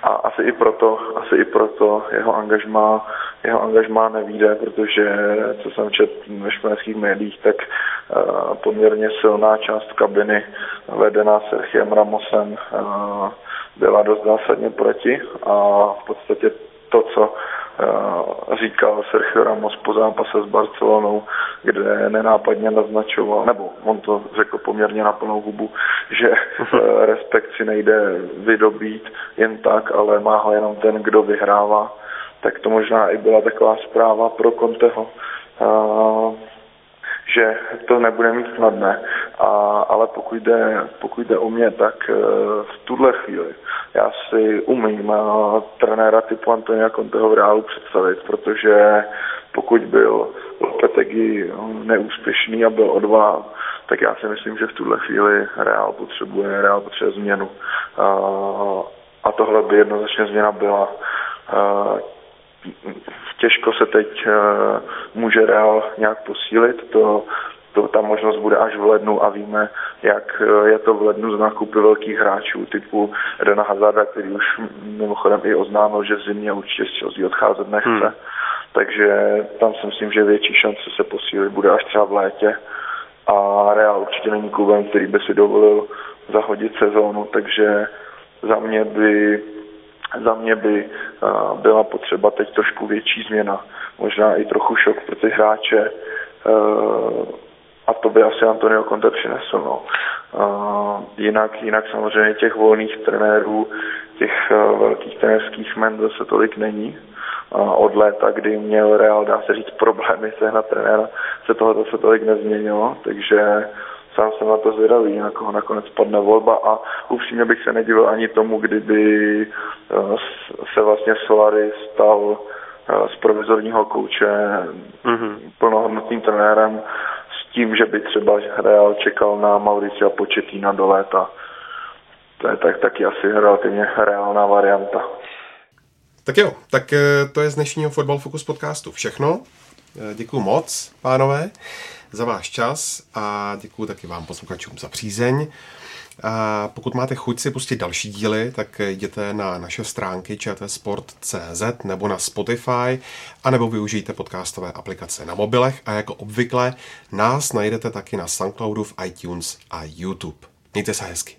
A asi i proto, asi i proto jeho angažmá, jeho angažmá nevíde, protože co jsem četl ve španělských médiích, tak uh, poměrně silná část kabiny vedená Sergiem Ramosem byla dost zásadně proti a v podstatě to, co Eh, říkal Sergio Ramos po zápase s Barcelonou, kde nenápadně naznačoval, nebo on to řekl poměrně na plnou hubu, že eh, respekt si nejde vydobít jen tak, ale má ho jenom ten, kdo vyhrává. Tak to možná i byla taková zpráva pro Conteho eh, že to nebude mít snadné. A, ale pokud jde, pokud jde o mě, tak eh, v tuhle chvíli já si umím uh, trenéra typu Antonia Conteho v reálu představit, protože pokud byl Lopetegui neúspěšný a byl odvolán, tak já si myslím, že v tuhle chvíli Reál potřebuje, Reál potřebuje změnu. A tohle by jednoznačně změna byla. Těžko se teď uh, může Real nějak posílit, to, to ta možnost bude až v lednu a víme, jak uh, je to v lednu z nákupy velkých hráčů typu Edena Hazarda, který už mimochodem i oznámil, že v zimě určitě z Chelsea odcházet nechce. Hmm. Takže tam si myslím, že větší šance se posílit bude až třeba v létě. A Real určitě není klubem, který by si dovolil zahodit sezónu, takže za mě by za mě by byla potřeba teď trošku větší změna, možná i trochu šok pro ty hráče a to by asi Antonio Conte přinesl. No. Jinak, jinak samozřejmě těch volných trenérů, těch velkých trenérských men zase tolik není. Od léta, kdy měl Real, dá se říct, problémy sehnat trenéra, se toho zase tolik nezměnilo, takže sám jsem na to zvědavý, na koho nakonec padne volba a upřímně bych se nedivil ani tomu, kdyby eh, se vlastně Solary stal eh, z provizorního kouče mm-hmm. plnohodnotným trenérem s tím, že by třeba Real čekal na Mauricia Početína do léta. To je tak, taky asi relativně reálná varianta. Tak jo, tak eh, to je z dnešního Football Focus podcastu všechno. Děkuji moc, pánové za váš čas a děkuji taky vám posluchačům za přízeň. A pokud máte chuť si pustit další díly, tak jděte na naše stránky čtsport.cz nebo na Spotify, anebo využijte podcastové aplikace na mobilech a jako obvykle nás najdete taky na Soundcloudu, v iTunes a YouTube. Mějte se hezky.